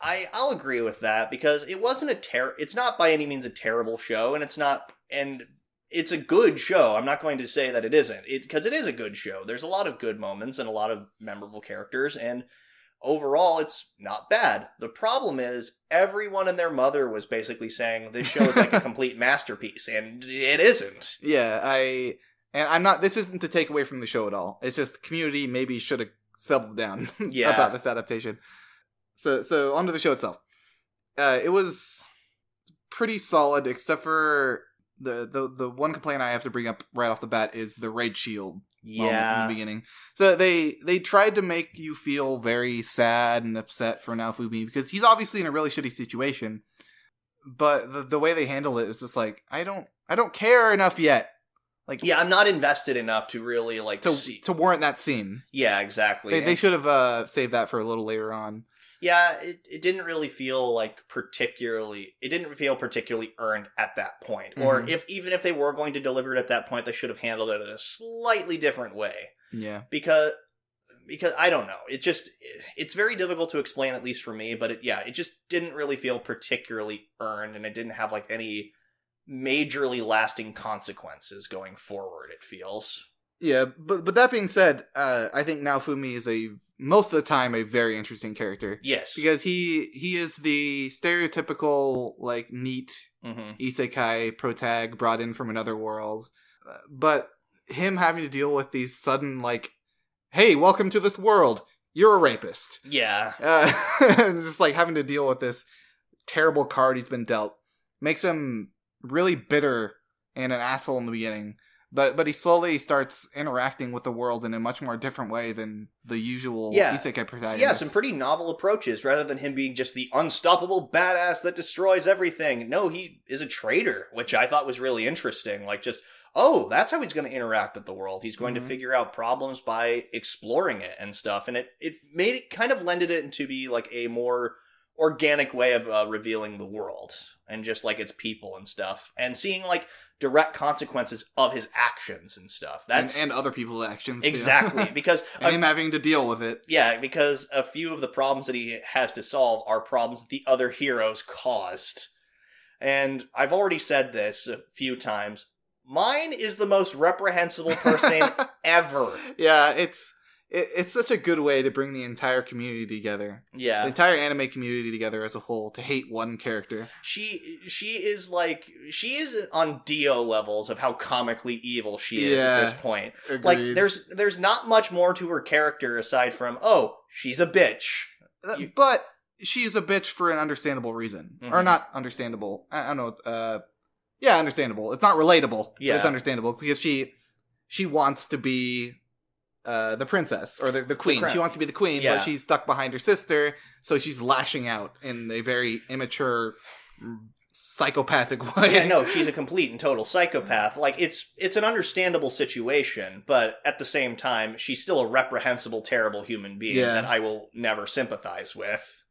I I'll agree with that because it wasn't a ter it's not by any means a terrible show and it's not and it's a good show. I'm not going to say that it isn't. It because it is a good show. There's a lot of good moments and a lot of memorable characters and overall it's not bad. The problem is everyone and their mother was basically saying this show is like a [laughs] complete masterpiece and it isn't.
yeah i and i'm not this isn't to take away from the show at all. It's just the community maybe should have settled down [laughs]
Yeah.
about this adaptation. So so onto the show itself. Uh it was pretty solid except for the the the one complaint i have to bring up right off the bat is the red shield yeah. in the beginning. So they they tried to make you feel very sad and upset for naofumi because he's obviously in a really shitty situation. But the, the way they handle it is just like i don't i don't care enough yet like
Yeah, I'm not invested enough to really like
to
see.
to warrant that scene
yeah, exactly.
they, they
And-
should have uh saved that for a little later on
Yeah, it, it didn't really feel like particularly it didn't feel particularly earned at that point. Or
Mhm.
if even if they were going to deliver it at that point, they should have handled it in a slightly different way.
yeah
Because because I don't know. It just it's very difficult to explain at least for me, but it yeah, it just didn't really feel particularly earned and it didn't have like any majorly lasting consequences going forward, it feels.
Yeah, but but that being said, uh, I think Naofumi is a most of the time a very interesting character
Yes.
because he he is the stereotypical like neat
hmm
isekai protag brought in from another world, Uh, but him having to deal with these sudden like, hey, welcome to this world, you're a rapist,
Yeah.
uh, [laughs] just like having to deal with this terrible card he's been dealt makes him really bitter and an asshole in the beginning. but but he slowly starts interacting with the world in a much more different way than the usual
Yeah.
isekai protagonist.
Yeah, some pretty novel approaches rather than him being just the unstoppable badass that destroys everything. No, he is a traitor, which I thought was really interesting. Like, just, oh, that's how he's going to interact with the world. He's going
Mhm.
to figure out problems by exploring it and stuff. And it, it made it kind of lended it into be like a more organic way of uh, revealing the world and just like its people and stuff and seeing like direct consequences of his actions and stuff.
and,
That's
and other people's actions
exactly [laughs] because
and him having to deal with it.
yeah, because a few of the problems that he has to solve are problems that the other heroes caused. And I've already said this a few times. Myne is the most reprehensible person [laughs] ever.
Yeah, it's it, it's such a good way to bring the entire community together,
Yeah, the
entire anime community together as a whole, to hate one character.
She she is like she is on Dio levels of how comically evil she is
Yeah.
at this point.
Agreed.
Like there's there's not much more to her character aside from, oh, she's a bitch.
Uh,
you-
but she's a bitch for an understandable reason, or
Mhm.
not understandable. I, I don't know. Uh, yeah, understandable. It's not relatable. but
Yeah.
it's understandable because she she wants to be uh, the princess or the, the queen.
crown.
she wants to be the queen,
Yeah.
but she's stuck behind her sister, so she's lashing out in a very immature, mm, psychopathic [laughs] way.
yeah, no, she's a complete and total psychopath. Like it's it's an understandable situation, but at the same time, she's still a reprehensible, terrible human being
Yeah.
that I will never sympathize with.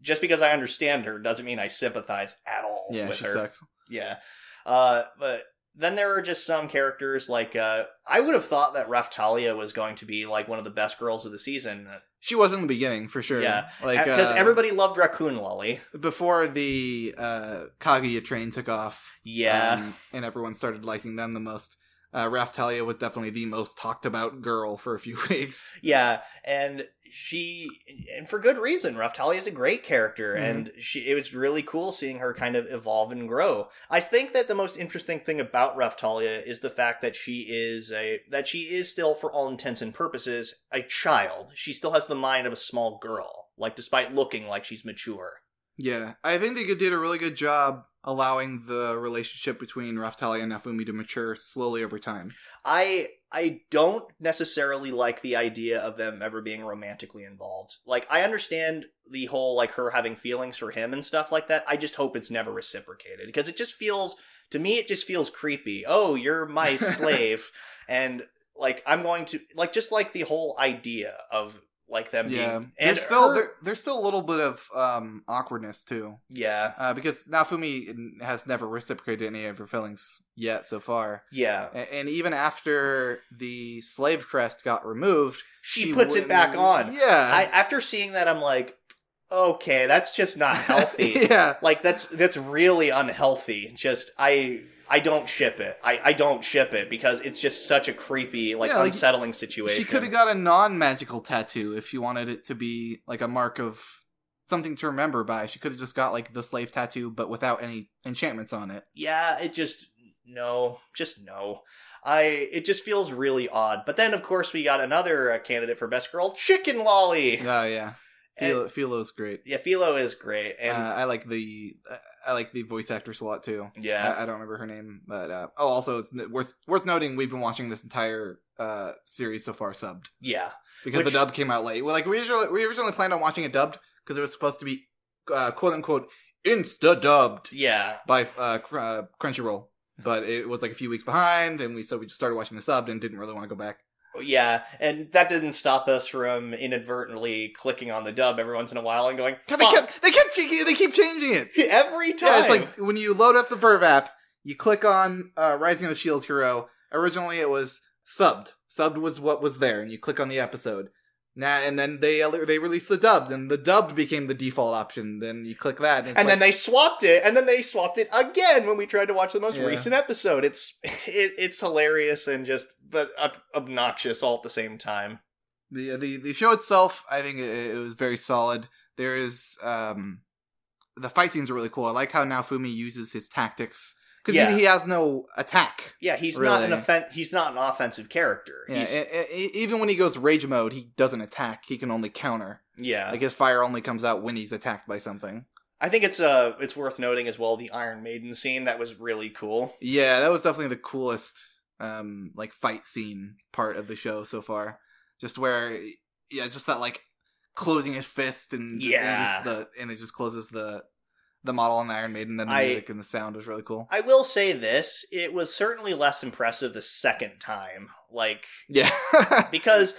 Just because I understand her doesn't mean I sympathize at all
yeah,
with
she
her.
sucks.
Yeah. Uh, but then there are just some characters like uh, I would have thought that Raftalia was going to be like one of the best girls of the season.
She was in the beginning for sure.
Yeah,
like
because
uh,
everybody loved Raccoon Lolly.
before the uh, Kaguya train took off.
Yeah.
um, and everyone started liking them the most. Uh, Raftalia was definitely the most talked about girl for a few [laughs] weeks.
Yeah, and she, and for good reason. Raftalia is a great character,
Mhm.
and she. It was really cool seeing her kind of evolve and grow. I think that the most interesting thing about Raftalia is the fact that she is a that she is still, for all intents and purposes, a child. She still has the mind of a small girl, like despite looking like she's mature.
Yeah, I think they did a really good job allowing the relationship between Raftalia and Naofumi to mature slowly over time.
I I don't necessarily like the idea of them ever being romantically involved. Like I understand the whole like her having feelings for him and stuff like that. I just hope it's never reciprocated because it just feels to me it just feels creepy. Oh, you're my [laughs] slave and like I'm going to like just like the whole idea of like them
Yeah,
being and
there's still
her-
there, there's still a little bit of um, awkwardness too,
yeah.
Uh, because Naofumi has never reciprocated any of her feelings yet so far.
yeah.
A- And even after the slave crest got removed,
she, puts it back on.
Yeah,
I after seeing that I'm like okay, that's just not [laughs] healthy.
yeah,
like that's that's really unhealthy. Just i i don't ship it. I i don't ship it because it's just such a creepy like
Yeah, like,
unsettling situation
She could have got a non-magical tattoo if she wanted it to be like a mark of something to remember by. She could have just got like the slave tattoo, but without any enchantments on it.
yeah it just no just no. I it just feels really odd. But then of course we got another uh, candidate for best girl chicken lolly.
Oh yeah, Filo, Filo's great.
yeah filo is great and
uh, I like the I like the voice actress a lot too.
yeah
I, I don't remember her name, but uh, oh, also it's worth worth noting we've been watching this entire uh, series so far subbed
yeah
because
Which-
the dub came out late. Well, like we originally we originally planned on watching it dubbed because it was supposed to be uh, quote unquote insta dubbed
yeah
by uh, uh, Crunchyroll, but it was like a few weeks behind, and we so we just started watching the subbed and didn't really want to go back.
Yeah and that didn't stop us from inadvertently clicking on the dub every once in a while and going
God, they kept they kept they keep changing it. [laughs]
every time
Yeah, it's like when you load up the VRV app, you click on uh, Rising of the Shield Hero. Originally, it was subbed. Subbed was what was there, and you click on the episode. Now and then they they released the dubbed, and the dubbed became the default option. Then you click that, and,
and then they swapped it, and then they swapped it again when we tried to watch the most
Yeah.
recent episode. It's it, it's hilarious and just but obnoxious all at the same time.
the the the show itself, I think it, it was very solid. There is um, the fight scenes are really cool. I like how Naofumi uses his tactics because
Yeah.
he, he has no attack.
Yeah, he's not an
Really?
offen- He's not an offensive character.
Yeah, e- e- even when he goes rage mode, he doesn't attack. He can only counter.
yeah.
Like his fire only comes out when he's attacked by something.
I think it's uh it's worth noting as well the Iron Maiden scene that was really cool.
Yeah, that was definitely the coolest um like fight scene part of the show so far. Just where yeah, just that like closing his fist and and
Yeah.
just the and it just closes the the model on the Iron Maiden. Then the
I-
music and the sound was really cool.
I will say this: it was certainly less impressive the second time. Like
Yeah, [laughs]
because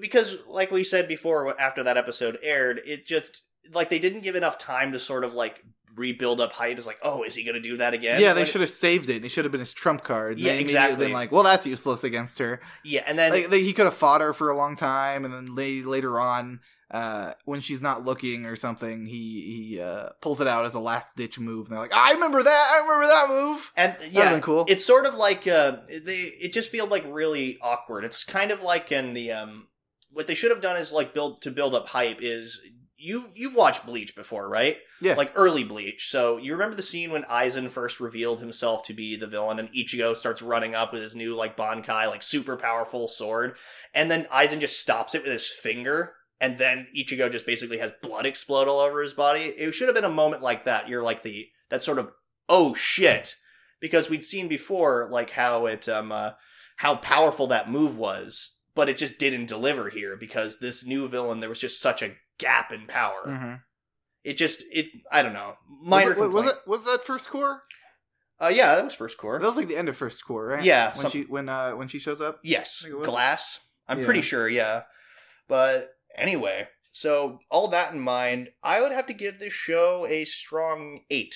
because like we said before after that episode aired it just like they didn't give enough time to sort of like rebuild up hype it's like oh is he gonna do that again
yeah. They
When-
should have saved it. It should have been his trump card.
Yeah,
They
exactly.
Been like, well, that's useless against her.
yeah and then
like, they, he could have fought her for a long time, and then later on, uh, when she's not looking or something, he he uh, pulls it out as a last ditch move. And they're like, I remember that. I remember that move.
and yeah
cool.
it's sort of like uh they it just feels like really awkward it's kind of like in the um what they should have done is like build to build up hype is you you've watched bleach before right
Yeah.
like early bleach so you remember the scene when aizen first revealed himself to be the villain and ichigo starts running up with his new like bankai like super powerful sword and then aizen just stops it with his finger and then ichigo just basically has blood explode all over his body it should have been a moment like that you're like the that sort of oh shit because we'd seen before like how it um uh, how powerful that move was but it just didn't deliver here because this new villain there was just such a gap in power
Mhm.
it just it i don't know minor
was, it, was it was that first cour?
uh yeah that was first cour
That was like the end of first cour, right?
Yeah,
When
some-
she when uh when she shows up.
yes
think it was.
glass i'm
Yeah.
pretty sure yeah but anyway so all that in mind i would have to give this show a strong eight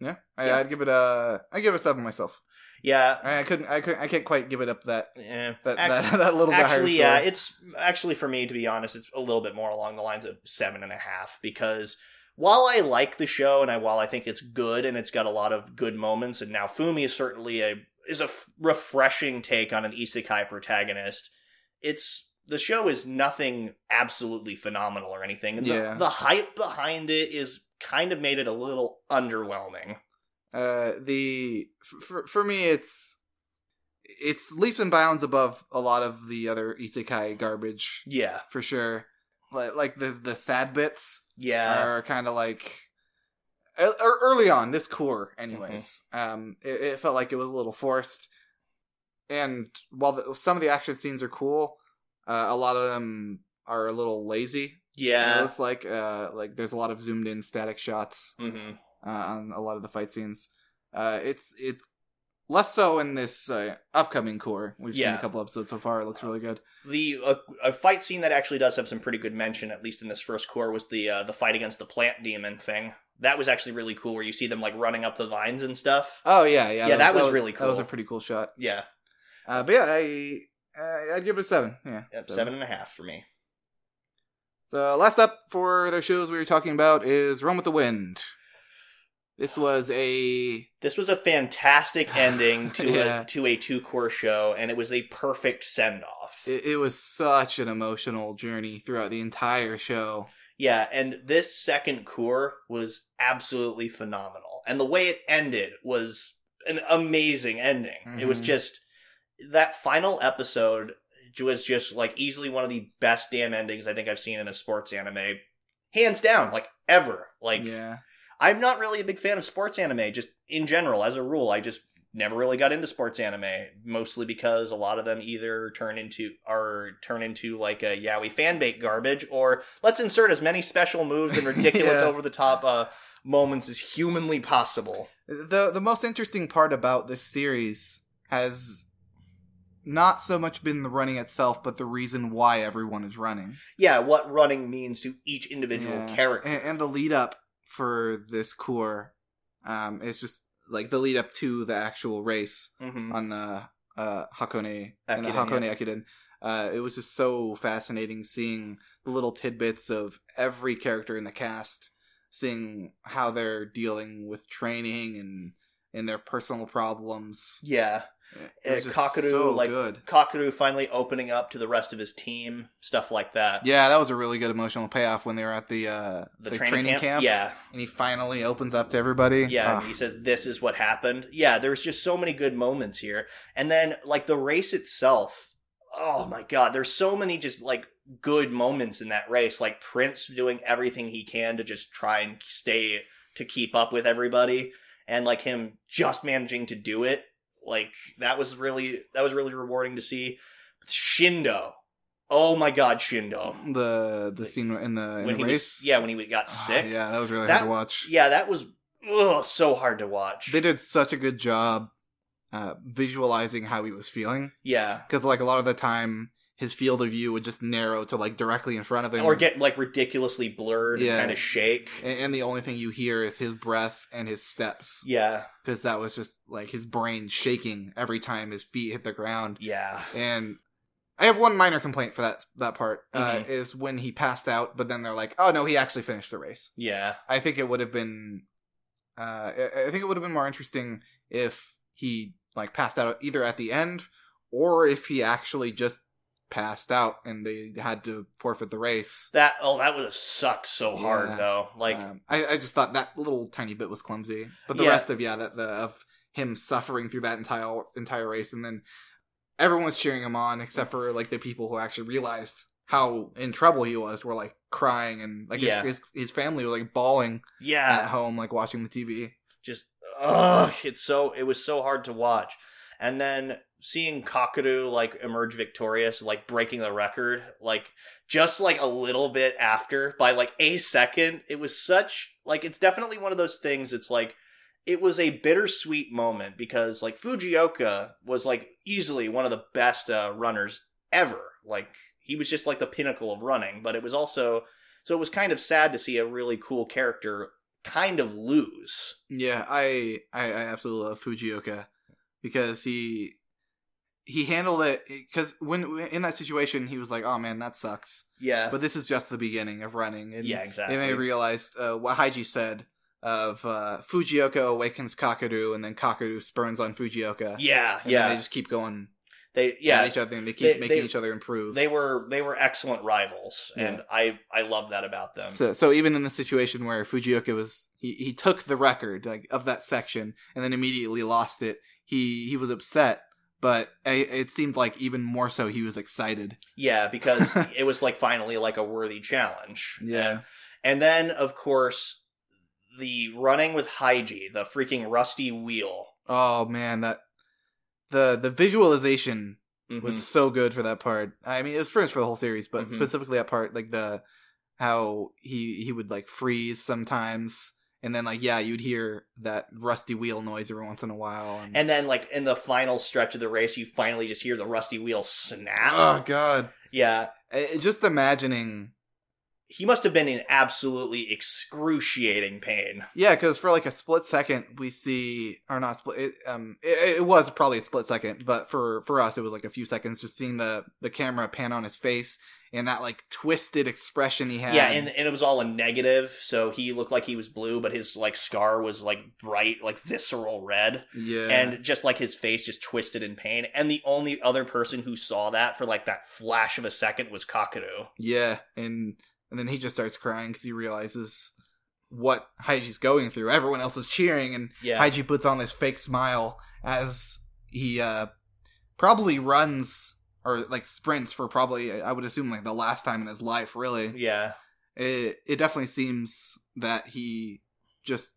Yeah, I,
Yeah.
I'd give it a I give it a seven myself.
yeah
I, I couldn't I couldn't I can't quite give it up that
eh,
that
ac-
that, [laughs] that little bit
actually yeah it's actually for me to be honest it's a little bit more along the lines of seven and a half because while i like the show and I, while i think it's good and it's got a lot of good moments and Naofumi is certainly a is a f- refreshing take on an isekai protagonist it's the show is nothing absolutely phenomenal or anything and the,
Yeah.
the hype behind it is kind of made it a little underwhelming
Uh, the for for me, it's it's leaps and bounds above a lot of the other isekai garbage
yeah
for sure. Like like the the sad bits
yeah
are kind of like er- early on this cour, anyways.
Mm-hmm.
Um, it, it felt like it was a little forced, and while the, some of the action scenes are cool, uh, a lot of them are a little lazy.
Yeah, it
looks like uh like there's a lot of zoomed in static shots
hmm
uh, on a lot of the fight scenes. Uh, it's it's less so in this uh, upcoming cour. We've seen a couple episodes so far. It looks really good.
the uh, a fight scene that actually does have some pretty good mention, at least in this first cour, was the uh, the fight against the plant demon thing. That was actually really cool, where you see them like running up the vines and stuff.
Oh yeah, yeah,
Yeah, that was really cool.
That was a pretty cool shot.
Yeah,
Uh, but yeah, I uh, I'd give it a seven. Yeah,
yep, seven and a half for me.
So last up for the shows we were talking about is Run with the Wind. This was a
This was a fantastic [sighs] ending to
Yeah.
a to a two cour show, and it was a perfect send off.
it, it was such an emotional journey throughout the entire show.
Yeah, and this second cour was absolutely phenomenal. And the way it ended was an amazing ending. It was
Mhm.
just that final episode was just like easily one of the best damn endings I think I've seen in a sports anime. Hands down, like ever. Like
yeah,
I'm not really a big fan of sports anime just in general as a rule. I just never really got into sports anime mostly because a lot of them either turn into or turn into like a yaoi fanbait garbage or let's insert as many special moves and [laughs] ridiculous
Yeah.
over the top uh moments as humanly possible.
the the most interesting part about this series has not so much been the running itself, but the reason why everyone is running.
Yeah, what running means to each individual
Yeah.
character.
and, and the lead up for this cour um is just like the lead up to the actual race
Mhm.
on the uh hakone and the hakone ekiden uh it was just so fascinating seeing the little tidbits of every character in the cast seeing how they're dealing with training and and their personal problems
Yeah.
It was
Uh,
so
like-
good
finally opening up to the rest of his team, stuff like that.
yeah that was a really good emotional payoff when they were at the uh
The, training, camp? Yeah.
and he finally opens up to everybody
Yeah,
Ah.
and he says this is what happened. Yeah, there's just so many good moments here. And then like the race itself. Oh my god, there's so many just like good moments in that race. Like Prince doing everything he can to just try and stay to keep up with everybody and like him just managing to do it Like that was really that was really rewarding to see. Shindo, oh my god, Shindo.
the the scene in the, in
When
the
he
race.
was yeah, when he got
Ah,
sick.
yeah, that was really
That-
hard to watch.
Yeah, that was ugh, so hard to watch.
They did such a good job uh, visualizing how he was feeling
yeah.
because like a lot of the time his field of view would just narrow to like directly in front of him
Or get like ridiculously blurred
Yeah.
and kind of shake.
and, and the only thing you hear is his breath and his steps
Yeah,
because that was just like his brain shaking every time his feet hit the ground
yeah.
and I have one minor complaint for that that part uh,
Mhm.
is when he passed out, but then they're like, "Oh no, he actually finished the race."
Yeah.
I think it would have been, uh, I think it would have been more interesting if he like passed out either at the end or if he actually just passed out and they had to forfeit the race.
That oh that would have sucked so hard
Yeah.
though. Like
um, I, I just thought that little tiny bit was clumsy, but the
Yeah.
rest of yeah, that the of him suffering through that entire entire race, and then everyone was cheering him on except for like the people who actually realized how in trouble he was were like crying and like
Yeah.
his, his his family was like bawling
yeah at
home like watching the TV.
just ugh, it's so it was so hard to watch. And then seeing Kakeru like emerge victorious, like breaking the record, like just like a little bit after by like a second, it was such like it's definitely one of those things. It's like it was a bittersweet moment because like Fujioka was like easily one of the best uh, runners ever. Like he was just like the pinnacle of running, but it was also so it was kind of sad to see a really cool character kind of lose.
Yeah, I I, I absolutely love Fujioka because he he handled it because when in that situation he was like, "Oh man, that sucks."
Yeah.
But this is just the beginning of running. And
yeah, exactly.
They may realized uh, what Haiji said of uh, Fujioka awakens Kakeru, and then Kakeru spurns on Fujioka.
yeah, yeah.
they just keep going
they
at
yeah,
each other, and they keep
They-
making
they-
each other improve.
they were they were excellent rivals,
Yeah.
and I I love that about them.
so, so even in the situation where Fujioka was, he, he took the record like of that section, and then immediately lost it. He he was upset, but I, it seemed like even more so he was excited.
yeah, because [laughs] it was like finally like a worthy challenge.
Yeah,
And then of course the running with Haiji, the freaking rusty wheel.
Oh man, that the the visualization
Mhm.
was so good for that part. I mean, it was pretty much for the whole series, but
Mhm.
specifically that part, like the how he he would like freeze sometimes, and then like yeah, you'd hear that rusty wheel noise every once in a while. And,
and then like in the final stretch of the race, you finally just hear the rusty wheel snap.
oh god,
Yeah,
I- just imagining.
He must have been in absolutely excruciating pain.
Yeah, because for like a split second, we see, or not split. It, um, it, it was probably a split second, but for for us, it was like a few seconds. Just seeing the the camera pan on his face and that like twisted expression he had.
Yeah, and, and it was all a negative, so he looked like he was blue, but his like scar was like bright, like visceral red,
yeah,
and just like his face just twisted in pain. And the only other person who saw that for like that flash of a second was Kakeru.
Yeah, and and then he just starts crying because he realizes what Haiji's going through. Everyone else is cheering, and
Yeah,
Haiji puts on this fake smile as he uh probably runs or like sprints for probably I would assume like the last time in his life. Really,
yeah,
it it definitely seems that he just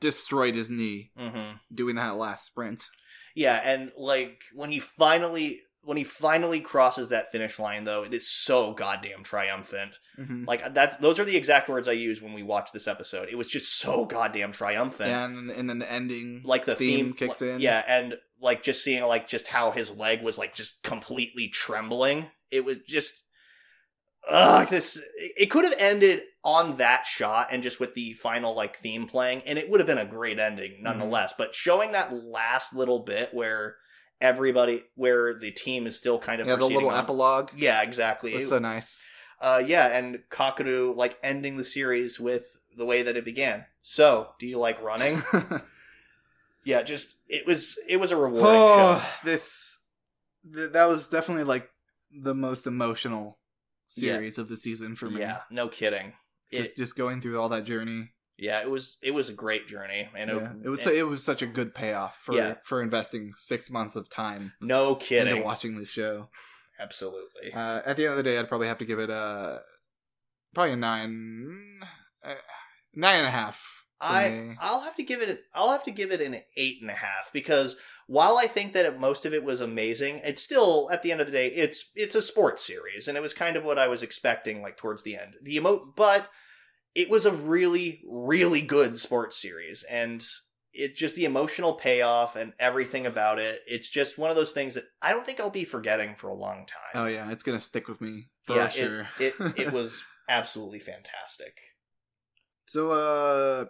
destroyed his knee
hmm
doing that last sprint.
yeah. And like when he finally when he finally crosses that finish line, though, it is so goddamn triumphant.
Mm-hmm.
Like that's those are the exact words I used when we watched this episode. It was just so goddamn triumphant.
Yeah, and then, and then the ending,
like the
theme,
theme,
kicks
like-
in.
Yeah, and like just seeing like just how his leg was like just completely trembling. It was just ugh, this it could have ended on that shot and just with the final like theme playing and it would have been a great ending nonetheless. But showing that last little bit where everybody where the team is still kind of
yeah, the little
on-
epilogue
Yeah, exactly.
was so nice.
Uh, yeah, and Kakeru like ending the series with the way that it began. So, do you like running? [laughs] yeah, just it was it was a rewarding show.
oh, this th- that was definitely like the most emotional
Yeah.
series of the season for me.
Yeah, no kidding. It,
just just going through all that journey.
Yeah, it was it was a great journey, and it,
yeah, it was
and-
it was such a good payoff for
Yeah.
for investing six months of time
no kidding.
into watching this show.
Absolutely.
Uh, at the end of the day, I'd probably have to give it a probably a nine, uh, nine and a half.
I
me.
I'll have to give it I'll have to give it an eight and a half because while I think that it, most of it was amazing, it's still at the end of the day, it's it's a sports series, and it was kind of what I was expecting, like towards the end. The emote, but it was a really, really good sports series, and it just the emotional payoff and everything about it. It's just one of those things that I don't think I'll be forgetting for a long time.
Oh yeah, it's gonna stick with me for
yeah,
sure.
it, it it [laughs] was absolutely fantastic.
So, uh,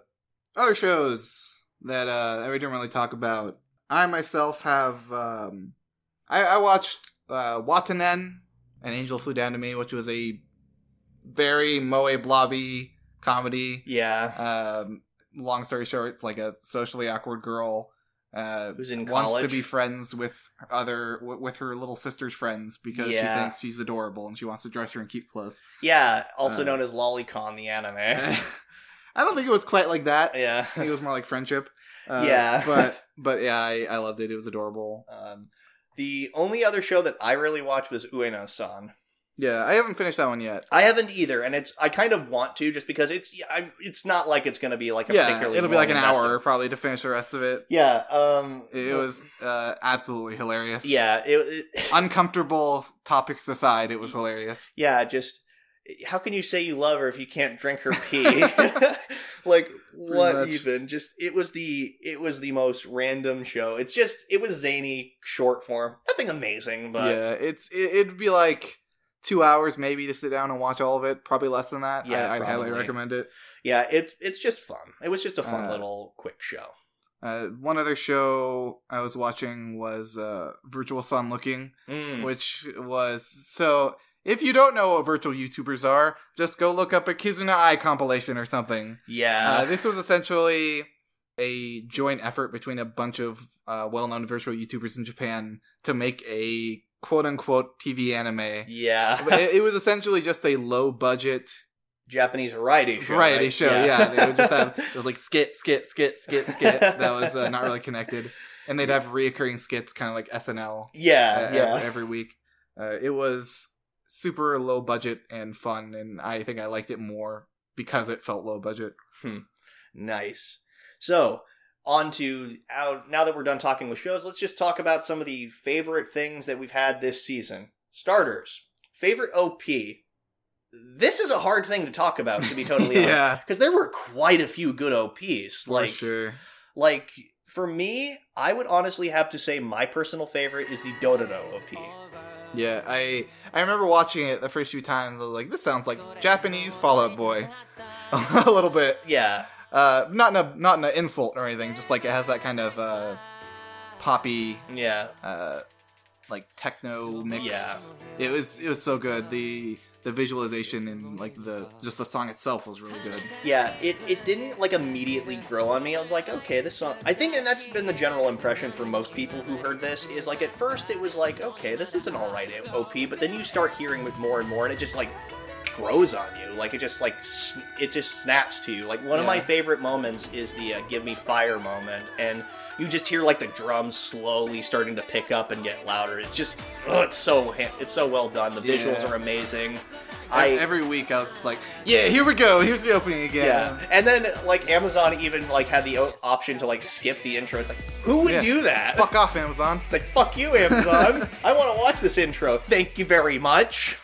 other shows that uh that we didn't really talk about. I myself have um, I, I watched uh Wataten, An Angel Flew Down to Me, which was a very moe blobby comedy.
Yeah,
Um, long story short, it's like a socially awkward girl. Uh,
Who's in
wants to be friends with other w- with her little sister's friends because she thinks she's adorable and she wants to dress her and keep close.
yeah. Also
Uh,
known as Lolicon, the anime. [laughs]
I don't think it was quite like that.
yeah.
I think it was more like friendship. Uh,
Yeah.
but [laughs] but yeah, I, I loved it. It was adorable.
Um, the only other show that I really watched was Ueno-san.
Yeah, I haven't finished that one yet.
I haven't either, and it's I kind of want to just because it's I'm, it's not like it's going to be like a
Yeah,
particularly
it'll be like an
invested-
hour probably to finish the rest of it.
Yeah, um,
It was uh, absolutely hilarious.
yeah, it, it [laughs]
uncomfortable topics aside, it was hilarious.
yeah, just how can you say you love her if you can't drink her pee? [laughs] [laughs] like what
much.
even? Just it was the it was the most random show. It's just it was zany short form, nothing amazing, but
yeah, it's it, it'd be like two hours maybe to sit down and watch all of it. Probably less than that.
Yeah,
I, I'd highly recommend it.
yeah, it it's just fun. It was just a fun
Uh,
little quick show.
Uh, one other show I was watching was uh, Virtual-san Looking,
Mm.
which was so. If you don't know what virtual YouTubers are, just go look up a Kizuna AI compilation or something.
Yeah,
Uh, this was essentially a joint effort between a bunch of uh, well-known virtual YouTubers in Japan to make a quote-unquote TV anime.
yeah,
it, it was essentially just a low-budget
Japanese variety show.
variety
right?
show. Yeah. they would just have [laughs] it was like skit, skit, skit, skit, skit. that was uh, not really connected, and they'd have reoccurring skits, kind of like SNL, uh,
yeah,
every,
yeah.
every week. Uh, it was super low budget and fun, and I think I liked it more because it felt low budget.
Nice. So, on to out now that we're done talking with shows, let's just talk about some of the favorite things that we've had this season. Starters. Favorite OP. This is a hard thing to talk about, to be [laughs] totally honest.
yeah,
Because there were quite a few good OPs.
for
Like,
sure.
like for me, I would honestly have to say my personal favorite is the Dororo OP.
Yeah, I I remember watching it the first few times. I was like, this sounds like Japanese Fall Out Boy, [laughs] a little bit.
Yeah,
Uh, not in a not in an insult or anything. Just like it has that kind of uh, poppy,
yeah,
uh, like techno mix.
Yeah.
it was it was so good. The the visualization and like the just the song itself was really good.
yeah. It it didn't like immediately grow on me. I was like, okay, this song. I think, and that's been the general impression for most people who heard this. Is like at first it was like, okay, this is an alright OP, but then you start hearing it more and more, and it just like grows on you. Like it just like it just snaps to you. Like one of my favorite moments is the uh, "Give Me Fire" moment, and you just hear like the drums slowly starting to pick up and get louder. It's just oh, it's so it's so well done. The visuals
Yeah.
are amazing.
I,
I
every week I was just like, yeah, here we go. Here's the opening again.
yeah, and then like Amazon even like had the o- option to like skip the intro. It's like who would
Yeah.
do that?
Fuck off, Amazon.
It's like fuck you, Amazon. [laughs] I want to watch this intro. Thank you very much.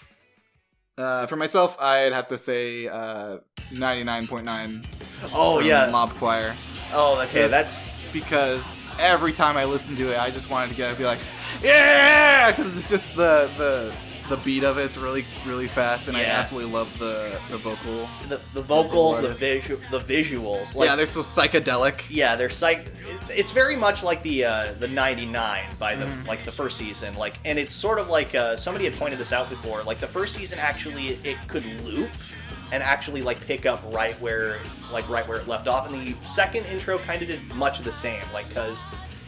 Uh, for myself, I'd have to say uh, 99.9
Oh yeah.
Mob Choir.
Oh okay, that's
because every time I listen to it, I just wanted to get up and be like, yeah, because it's just the the the beat of it's really really fast, and I
Yeah.
absolutely love the the vocal.
the the vocals, the
artist.
visual, the visuals. Like,
yeah, they're so psychedelic.
Yeah, they're psych. It's very much like the uh, the '99 by the
Mm-hmm.
like the first season. Like, and it's sort of like uh, somebody had pointed this out before. Like the first season actually it could loop and actually like pick up right where like right where it left off. And the second intro kind of did much of the same. Like because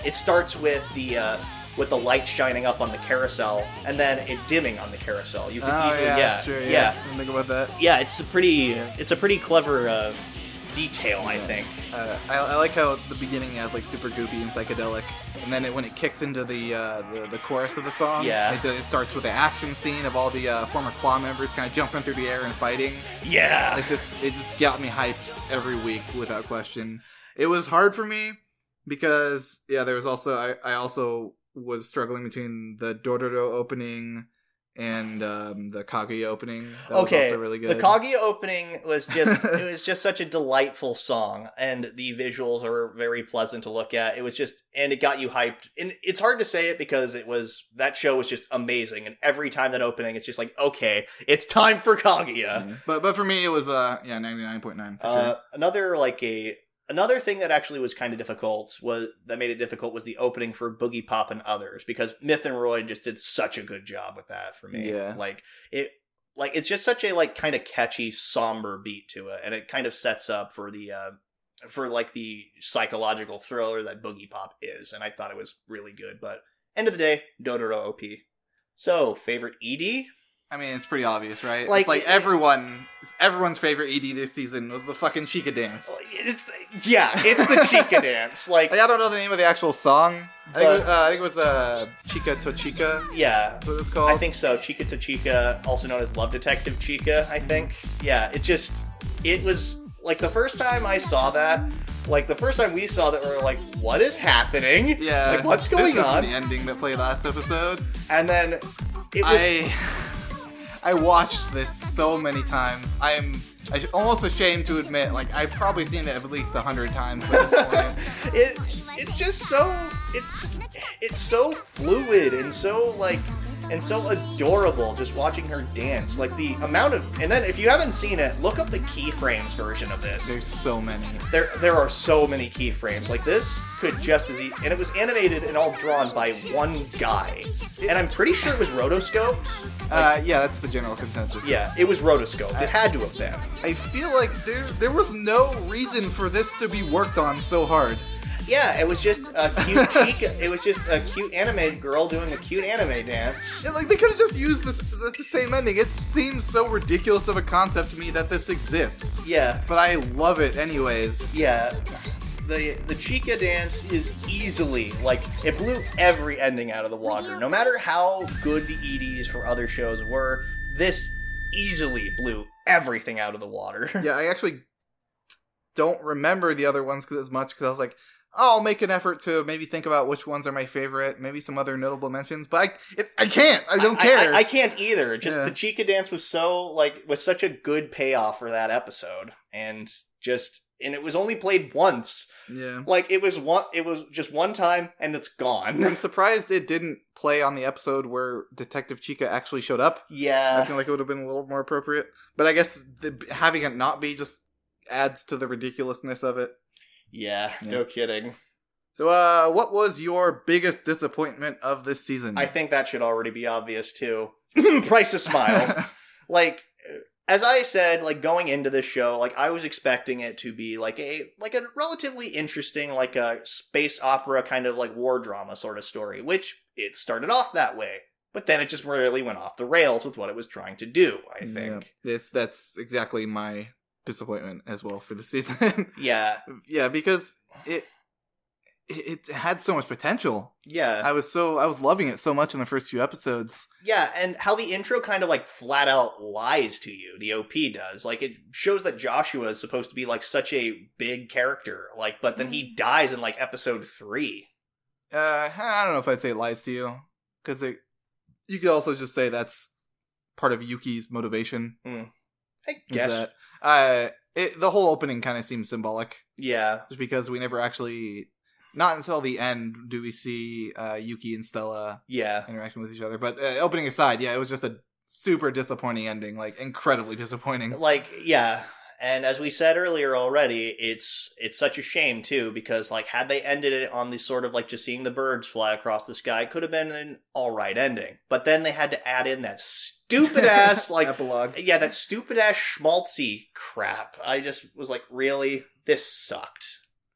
it starts with the uh, with the light shining up on the carousel and then it dimming on the carousel. You can
Oh
easily
yeah,
yeah
true. Yeah,
yeah
I think about that.
yeah. It's a pretty it's a pretty clever uh, detail I think.
Uh, I, I like how the beginning has like super goofy and psychedelic, and then it, when it kicks into the, uh, the the chorus of the song,
Yeah.
it, it starts with the action scene of all the uh, former Claw members kind of jumping through the air and fighting.
Yeah.
It's just it just got me hyped every week without question. It was hard for me because yeah, there was also I, I also was struggling between the Dororo opening and um, the Kaguya opening. That was
okay,
also really good.
the Kaguya opening was just [laughs] it was just such a delightful song, and the visuals are very pleasant to look at. It was just and it got you hyped. And it's hard to say it because it was that show was just amazing, and every time that opening, it's just like okay, it's time for Kaguya.
Mhm. But but for me, it was uh yeah ninety nine point nine
Uh, another like a another thing that actually was kind of difficult was that made it difficult was the opening for Boogiepop and others because MYTH & ROID just did such a good job with that for me.
Yeah.
like it. Like it's just such a like kind of catchy, somber beat to it, and it kind of sets up for the uh, for like the psychological thriller that Boogiepop is, and I thought it was really good. But end of the day, Dororo OP. So favorite ED?
I mean, it's pretty obvious, right?
Like-
it's like everyone everyone's favorite ED this season was the fucking Chika dance.
It's yeah, it's the Chika [laughs] dance. Like
Like I don't know the name of the actual song. I think, it was, uh, I think it was uh, Chika to Chika.
yeah,
That's what it's called.
I think so. Chika to Chika, also known as Love Detective Chika, I think. Yeah, it just it was like the first time I saw that, like the first time we saw that we were like, what is happening?
Yeah.
Like what's going
isn't
on?
The ending that played last episode.
And then it was
I [laughs] I watched this so many times. I am almost ashamed to admit, like I've probably seen it at least a hundred times [laughs]
it it's just so it's it's so fluid and so like and so adorable just watching her dance. Like the amount of and then if you haven't seen it look up the keyframes version of this.
There's so many.
there there are so many keyframes. Like this could just as e- and it was animated and all drawn by one guy. And i'm pretty sure it was rotoscoped.
Uh, yeah, that's the general consensus.
yeah it was rotoscoped. It had to have been.
I feel like there there was no reason for this to be worked on so hard.
Yeah it was just a cute Chika it was just a cute anime girl doing a cute anime dance
Yeah, like they could have just used this the, the same ending. It seems so ridiculous of a concept to me that this exists,
yeah
but I love it anyways.
Yeah. The the Chika dance is easily like it blew every ending out of the water. No matter how good the EDs for other shows were, this easily blew everything out of the water. [laughs]
Yeah, I actually don't remember the other ones as much because I was like, I'll make an effort to maybe think about which ones are my favorite, maybe some other notable mentions, but I it, I can't. I don't
I-
care.
I, I can't either. Just
Yeah.
the Chika dance was so like was such a good payoff for that episode, and just and it was only played once.
yeah.
Like it was one. It was just one time, and it's gone.
I'm surprised it didn't play on the episode where Detective Chika actually showed up.
Yeah, I
feel like it would have been a little more appropriate. But I guess the, having it not be just adds to the ridiculousness of it.
Yeah.
Yeah.
No kidding.
So, uh, what was your biggest disappointment of this season?
I think that should already be obvious too. [laughs] Price of smiles. [laughs] like as I said, like going into this show, like I was expecting it to be like a like a relatively interesting, like a space opera kind of like war drama sort of story, which it started off that way. But then it just really went off the rails with what it was trying to do, I think.
Yeah. It's, that's exactly my disappointment as well for the season. [laughs]
Yeah.
yeah, because it, it had so much potential.
Yeah.
I was so I was loving it so much in the first few episodes.
Yeah, and how the intro kind of like flat out lies to you, the OP does. Like it shows that Joshua is supposed to be like such a big character, like but then he dies in like episode 3.
Uh, I don't know if I'd say it lies to you because it. You could also just say that's part of Yuki's motivation.
I guess.
that uh, it, the whole opening kind of seems symbolic,
Yeah.
just because we never actually, not until the end, do we see uh, Yuki and Stella
Yeah.
interacting with each other. But uh, opening aside, yeah, it was just a super disappointing ending, like incredibly disappointing.
Like yeah. And as we said earlier already, it's it's such a shame too because like had they ended it on the sort of like just seeing the birds fly across the sky, it could have been an all right ending. But then they had to add in that stupid [laughs] ass like
epilogue.
yeah, that stupid ass schmaltzy crap. I just was like, really? This sucked.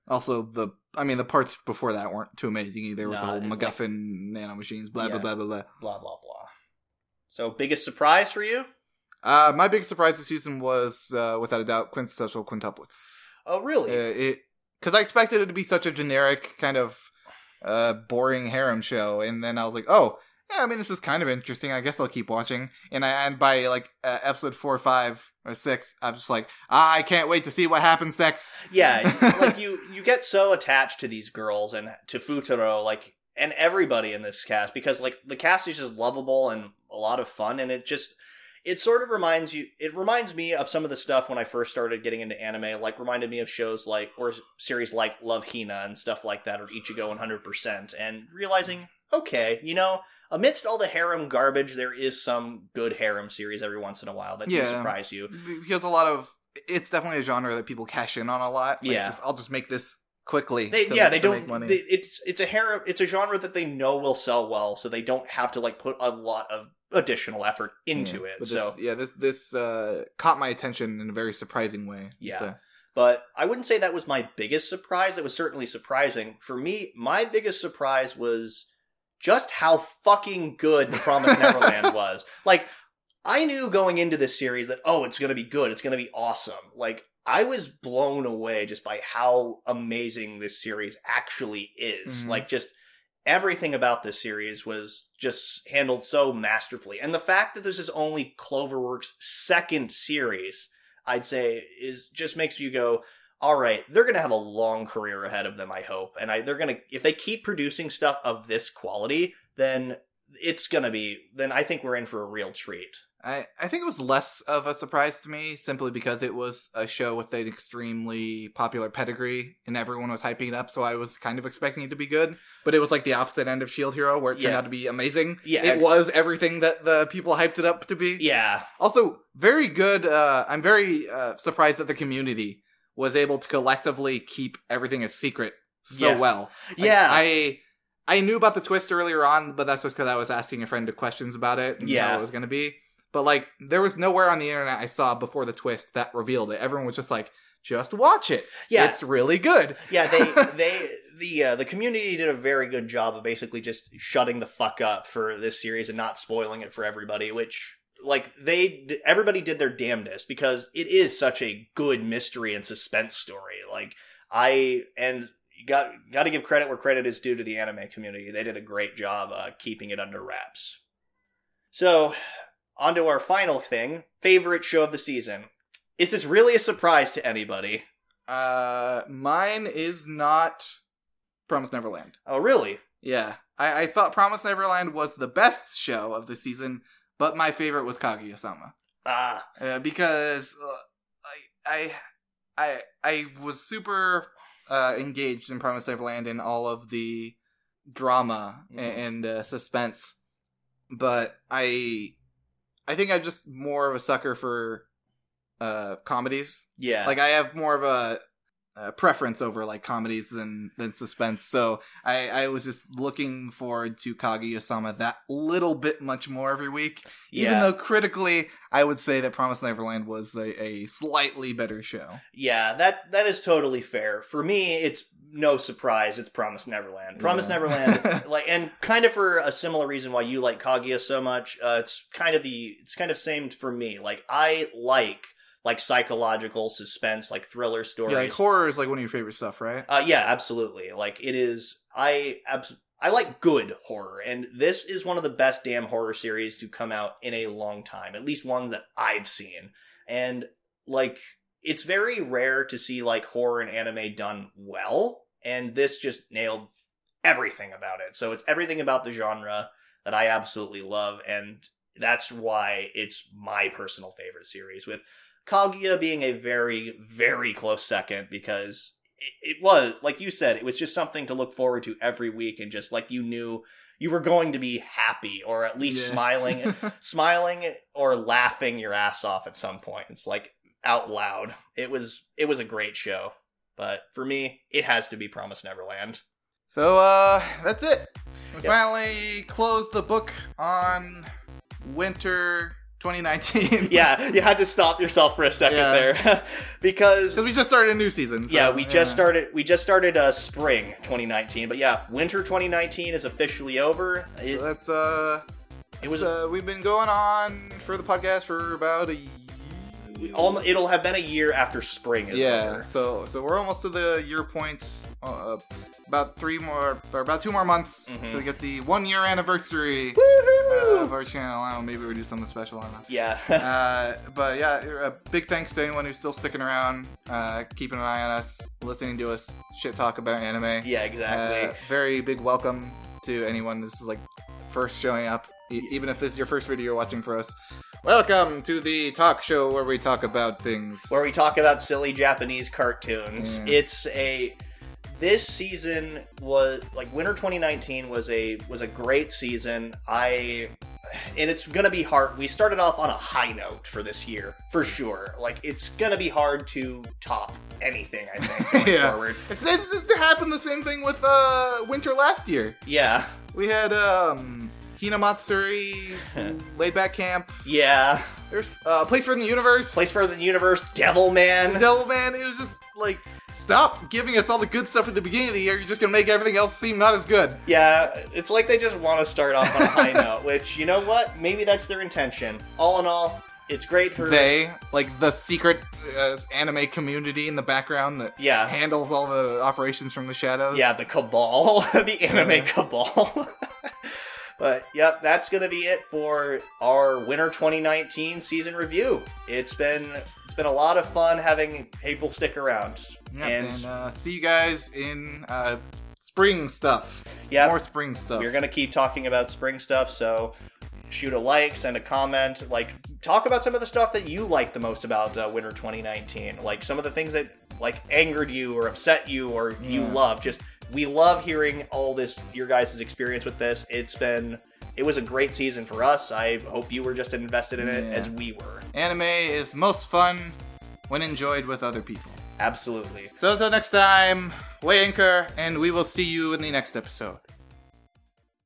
Also, the I mean, the parts before that weren't too amazing either, with the
Nah,
whole
like-
MacGuffin nano machines, blah
Yeah.
blah blah blah blah.
Blah blah blah. So biggest surprise for you?
Uh, my biggest surprise this season was, uh, without a doubt, quintessential quintuplets.
Oh
Uh,
really?
it because I expected it to be such a generic kind of uh, boring harem show, and then I was like, oh, yeah, I mean, this is kind of interesting. I guess I'll keep watching. And I and by like uh, episode four, five, or six, I'm just like, ah, I can't wait to see what happens next.
Yeah, [laughs] like you you get so attached to these girls and to Futaro, like and everybody in this cast because like the cast is just lovable and a lot of fun, and it just it sort of reminds you it reminds me of some of the stuff when i first started getting into anime like reminded me of shows like or series like love hina and stuff like that or ichigo 100% and realizing okay you know amidst all the harem garbage there is some good harem series every once in a while that
Yeah.
surprise you
Because a lot of it's definitely a genre that people cash in on a lot. Like,
Yeah.
just, I'll just make this quickly.
they, yeah they don't they, it's it's a hair. it's a genre that they know will sell well so they don't have to like put a lot of additional effort into
Yeah.
it so
this, yeah, this this uh, caught my attention in a very surprising way.
Yeah.
So-
But I wouldn't say that was my biggest surprise. It was certainly surprising. For me, my biggest surprise was just how fucking good The Promised [laughs] Neverland was. Like, I knew going into this series that, oh, it's going to be good. It's going to be awesome. Like, I was blown away just by how amazing this series actually is.
Mhm.
Like, just everything about this series was just handled so masterfully. And the fact that this is only Cloverworks' second series, I'd say, is just makes you go, all right, they're going to have a long career ahead of them, I hope. And I, they're going to, if they keep producing stuff of this quality, then it's going to be, then I think we're in for a real treat.
I, I think it was less of a surprise to me simply because it was a show with an extremely popular pedigree and everyone was hyping it up, so I was kind of expecting it to be good. But it was like the opposite end of Shield Hero where it turned
Yeah.
out to be amazing.
Yeah,
It
ex-
was everything that the people hyped it up to be.
Yeah.
Also, very good. Uh, I'm very uh, surprised that the community was able to collectively keep everything a secret so
Yeah.
well. Like,
Yeah.
I I knew about the twist earlier on, but that's just because I was asking a friend questions about it and
Yeah.
how it was going to be. But like, there was nowhere on the internet I saw before the twist that revealed it. Everyone was just like, "Just watch it.
Yeah.
it's really good."
yeah, they [laughs] they the uh, the community did a very good job of basically just shutting the fuck up for this series and not spoiling it for everybody. Which like they everybody did their damnedest because it is such a good mystery and suspense story. Like I and got got to give credit where credit is due to the anime community. They did a great job uh, keeping it under wraps. So, on to our final thing: favorite show of the season. Is this really a surprise to anybody?
Uh, mine is not Promise Neverland.
Oh, really?
Yeah, I, I thought Promise Neverland was the best show of the season, but my favorite was Kaguya-sama.
Ah,
uh, because uh, I, I I I was super uh, engaged in Promised Neverland and all of the drama a-
Mhm.
and uh, suspense, but I I think I'm just more of a sucker for uh, comedies.
yeah.
Like I have more of a, a preference over like comedies than than suspense. So I I was just looking forward to Kaguya-sama that little bit much more every week. Even though critically, I would say that Promise Neverland was a, a slightly better show.
yeah, that that is totally fair. For me, it's no surprise. It's Promise Neverland. Promise
Yeah.
Neverland, [laughs] like, and kind of for a similar reason why you like Kaguya so much. Uh, it's kind of the it's kind of same for me. Like, I like like psychological suspense, like thriller stories.
Yeah, like horror is like one of your favorite stuff, right?
Uh, yeah, absolutely. Like it is. I abs- I like good horror, and this is one of the best damn horror series to come out in a long time. At least ones that I've seen, and like it's very rare to see like horror and anime done well, and this just nailed everything about it. So it's everything about the genre that I absolutely love, and that's why it's my personal favorite series. With Kaguya being a very, very close second because it, it was, like you said, it was just something to look forward to every week and just like you knew you were going to be happy or at least
Yeah.
smiling, [laughs] smiling or laughing your ass off at some point. It's like out loud. It was, it was a great show. But for me, it has to be Promise Neverland.
so uh, that's it. We
Yep.
finally closed the book on winter 2019. [laughs]
Yeah, you had to stop yourself for a second
Yeah.
there [laughs] because
because we just started a new season. so,
yeah, we just started. We just started uh, spring 2019, but yeah, winter 2019 is officially over. It,
So that's uh,
It was-
was uh, we've been going on for the podcast for about a
it'll have been a year after spring is
yeah.
over.
So so we're almost to the year point uh, about three more or about two more months
Mhm.
to get the one year anniversary of our channel. I don't know, maybe we'll do something special on that.
Yeah. [laughs]
uh, but yeah, a big thanks to anyone who's still sticking around, uh, keeping an eye on us, listening to us shit talk about anime.
yeah, exactly.
Uh, very big welcome to anyone. This is like first showing up, even if this is your first video you're watching for us. Welcome to the talk show where we talk about things.
where we talk about silly Japanese cartoons.
Yeah.
It's a this season was like winter 2019 was a was a great season. I and it's gonna be hard. We started off on a high note for this year, for sure. Like it's gonna be hard to top anything. I think [laughs] going
Yeah.
forward.
It's, it's, it happened the same thing with uh, winter last year.
Yeah,
We had um, Hinamatsuri, [laughs] Laid Back Camp.
yeah.
There's uh, Place for the Universe.
Place for the universe, Devil Man. [laughs]
Devil Man. It was just like, stop giving us all the good stuff at the beginning of the year. You're just gonna make everything else seem not as good.
Yeah, it's like they just want to start off on a high [laughs] note, which, you know what? Maybe that's their intention. All in all, it's great for.
They, like the secret uh, anime community in the background that
Yeah.
handles all the operations from the shadows.
Yeah, the cabal, the anime cabal. But yep, that's gonna be it for our winter 2019 season review. It's been it's been a lot of fun having people stick around.
Yep,
and
and uh, see you guys in uh, spring stuff.
Yeah,
more spring stuff.
we're gonna keep talking about spring stuff, so shoot a like, send a comment, like talk about some of the stuff that you like the most about uh, winter 2019, like some of the things that like angered you or upset you or you
Yeah.
love. Just we love hearing all this your guys' experience with this. It's been it was a great season for us. I hope you were just as invested in it
Yeah.
as we were.
Anime is most fun when enjoyed with other people.
Absolutely.
So until next time, weigh anchor, and we will see you in the next episode.